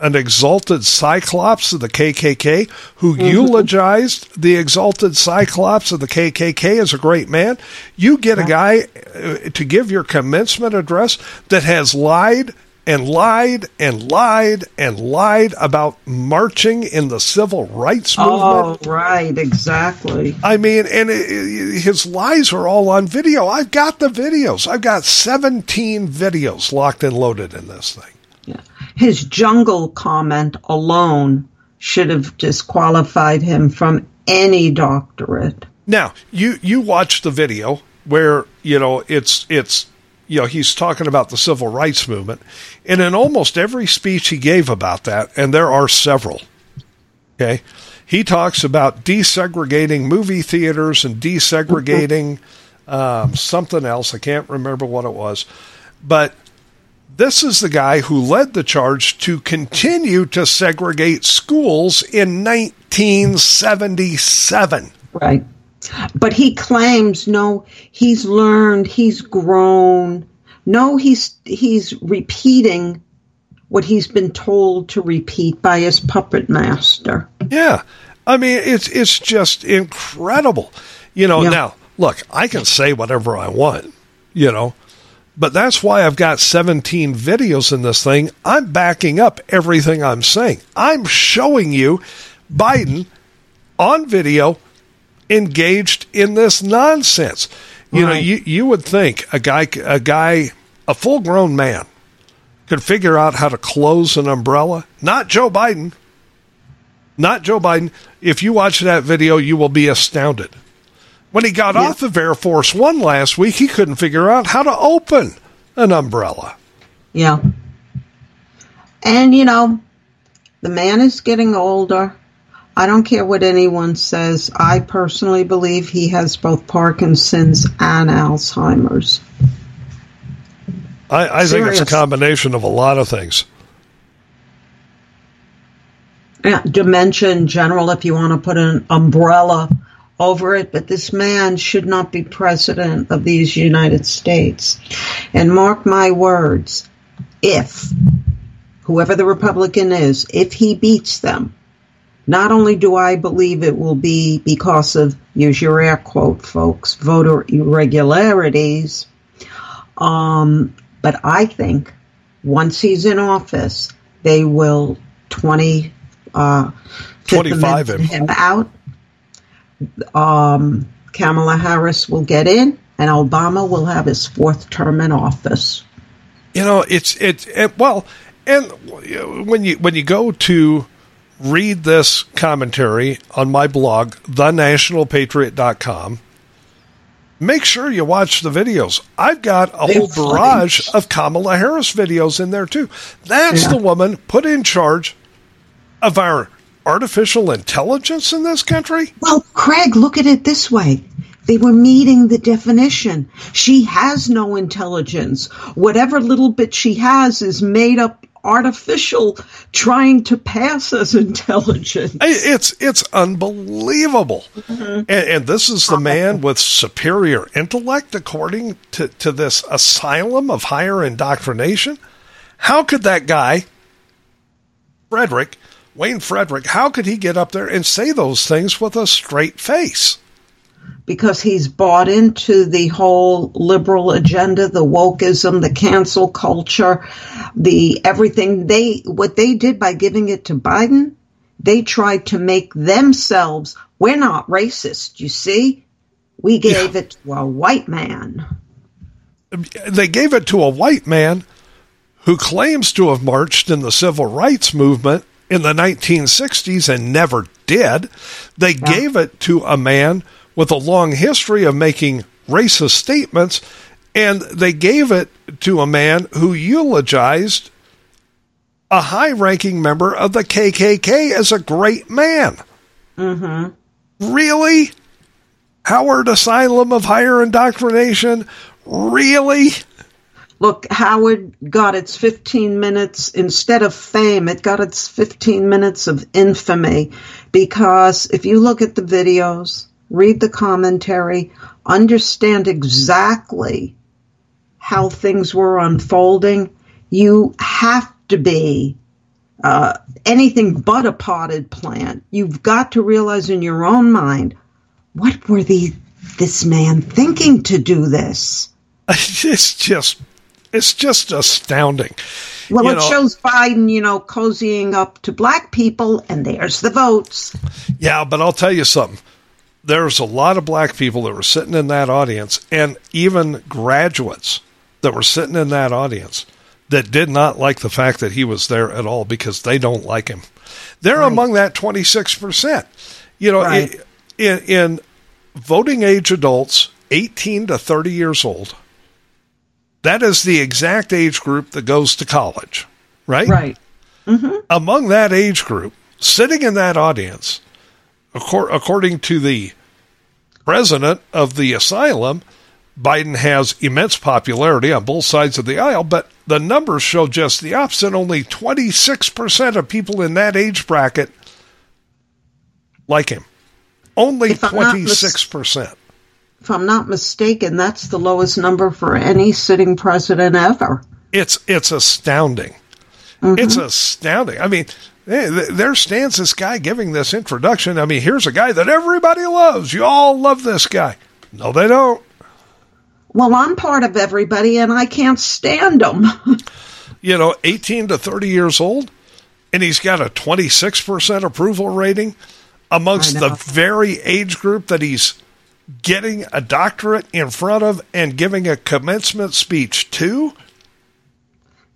an exalted cyclops of the KKK who mm-hmm. eulogized the exalted cyclops of the KKK as a great man. You get a guy uh, to give your commencement address that has lied and lied and lied and lied about marching in the civil rights oh, movement. Oh, right, exactly. I mean, and it, it, his lies are all on video. I've got the videos. I've got 17 videos locked and loaded in this thing. Yeah. His jungle comment alone should have disqualified him from any doctorate. Now, you you watch the video where, you know, it's it's you know, he's talking about the civil rights movement. And in almost every speech he gave about that, and there are several, okay, he talks about desegregating movie theaters and desegregating [LAUGHS] um, something else. I can't remember what it was. But this is the guy who led the charge to continue to segregate schools in 1977. Right. But he claims no, he's learned, he's grown. No, he's he's repeating what he's been told to repeat by his puppet master. Yeah. I mean, it's it's just incredible. You know, yeah. now, look, I can say whatever I want, you know. But that's why I've got 17 videos in this thing. I'm backing up everything I'm saying. I'm showing you Biden on video engaged in this nonsense. You right. know, you, you would think a guy, a guy, a full grown man could figure out how to close an umbrella. Not Joe Biden. Not Joe Biden. If you watch that video, you will be astounded. When he got yeah. off of Air Force One last week, he couldn't figure out how to open an umbrella. Yeah. And, you know, the man is getting older. I don't care what anyone says. I personally believe he has both Parkinson's and Alzheimer's. I, I think it's a combination of a lot of things. Yeah, dementia in general, if you want to put an umbrella over it, but this man should not be president of these United States. And mark my words, if whoever the Republican is, if he beats them, not only do I believe it will be because of, use your air quote, folks, voter irregularities, um, but I think once he's in office, they will 20, uh, 25 him. him out um, Kamala Harris will get in and Obama will have his fourth term in office. You know, it's it, it well, and when you when you go to read this commentary on my blog, thenationalpatriot.com, make sure you watch the videos. I've got a They're whole barrage of Kamala Harris videos in there too. That's Yeah. the woman put in charge of our artificial intelligence in this country. Well, Craig, look at it this way. They were meeting the definition. She has no intelligence. Whatever little bit she has is made up artificial, trying to pass as intelligence. It's it's unbelievable, mm-hmm. and, and this is the uh-huh. man with superior intellect, according to, to this asylum of higher indoctrination. How could that guy, Frederick Wayne Frederick, how could he get up there and say those things with a straight face? Because he's bought into the whole liberal agenda, the wokeism, the cancel culture, the everything they what they did by giving it to Biden, they tried to make themselves we're not racist, you see? We gave it to a white man. They gave it to a white man who claims to have marched in the civil rights movement in the 1960s and never did. They gave it to a man with a long history of making racist statements, and they gave it to a man who eulogized a high ranking member of the KKK as a great man. Mm-hmm. Really? Howard Asylum of Higher Indoctrination? Really? Look, Howard got its 15 minutes instead of fame, it got its 15 minutes of infamy because if you look at the videos, read the commentary, understand exactly how things were unfolding, you have to be uh, anything but a potted plant. You've got to realize in your own mind, what were the this man thinking to do this? [LAUGHS] It's just it's just astounding. Well, You it know- shows Biden, you know, cozying up to black people, and there's the votes. Yeah, but I'll tell you something. There's a lot of black people that were sitting in that audience, and even graduates that were sitting in that audience that did not like the fact that he was there at all because they don't like him. They're among that 26%. You know, Right. in, in voting age adults 18 to 30 years old, that is the exact age group that goes to college, right? Right. Mm-hmm. Among that age group, sitting in that audience, according to the president of the asylum, Biden has immense popularity on both sides of the aisle, but the numbers show just the opposite. Only 26% of people in that age bracket like him. Only If I'm not mis- 26%. If I'm not mistaken, that's the lowest number for any sitting president ever. it's it's astounding. Mm-hmm. It's astounding. I mean, there stands this guy giving this introduction. I mean, here's a guy that everybody loves. You all love this guy. No, they don't. Well, I'm part of everybody, and I can't stand them. [LAUGHS] You know, 18 to 30 years old, and he's got a 26% approval rating amongst the very age group that he's getting a doctorate in front of and giving a commencement speech to.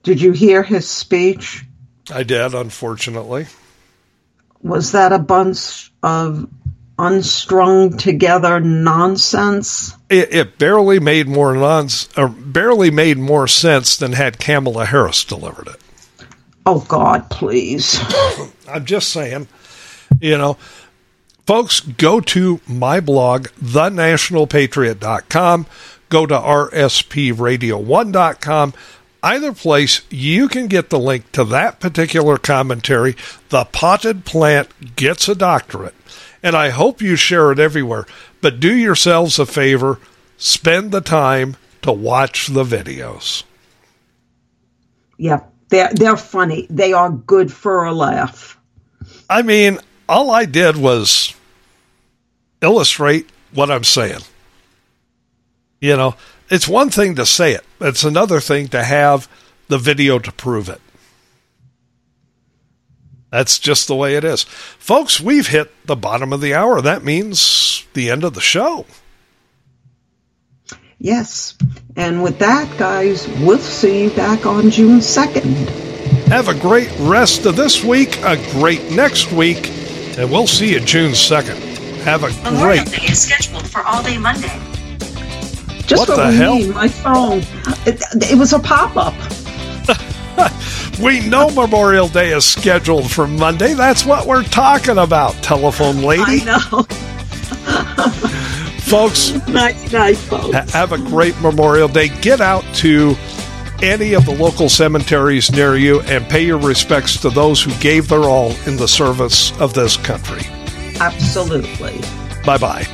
Did you hear his speech? I did, unfortunately. Was that a bunch of unstrung together nonsense? it, it barely made more nonsense, or barely made more sense than had Kamala Harris delivered it. Oh, God, please. I'm just saying, you know, folks, go to my blog, thenationalpatriot.com, go to rspradio1.com. Either place, you can get the link to that particular commentary. The potted plant gets a doctorate. And I hope you share it everywhere. But do yourselves a favor, spend the time to watch the videos. Yeah, they're, they're funny. They are good for a laugh. I mean, all I did was illustrate what I'm saying. You know, it's one thing to say it, it's another thing to have the video to prove it. That's just the way it is. Folks, we've hit the bottom of the hour. That means the end of the show. Yes. And with that, guys, we'll see you back on June 2nd. Have a great rest of this week, a great next week, and we'll see you June 2nd. Have a Memorial great. Day is scheduled for all day Monday. Just What the hell? my phone. It, it was a pop up. [LAUGHS] We know Memorial Day is scheduled for Monday. That's what we're talking about, telephone lady. I know. [LAUGHS] Folks, nice night, folks. Have a great Memorial Day. Get out to any of the local cemeteries near you and pay your respects to those who gave their all in the service of this country. Absolutely. Bye bye.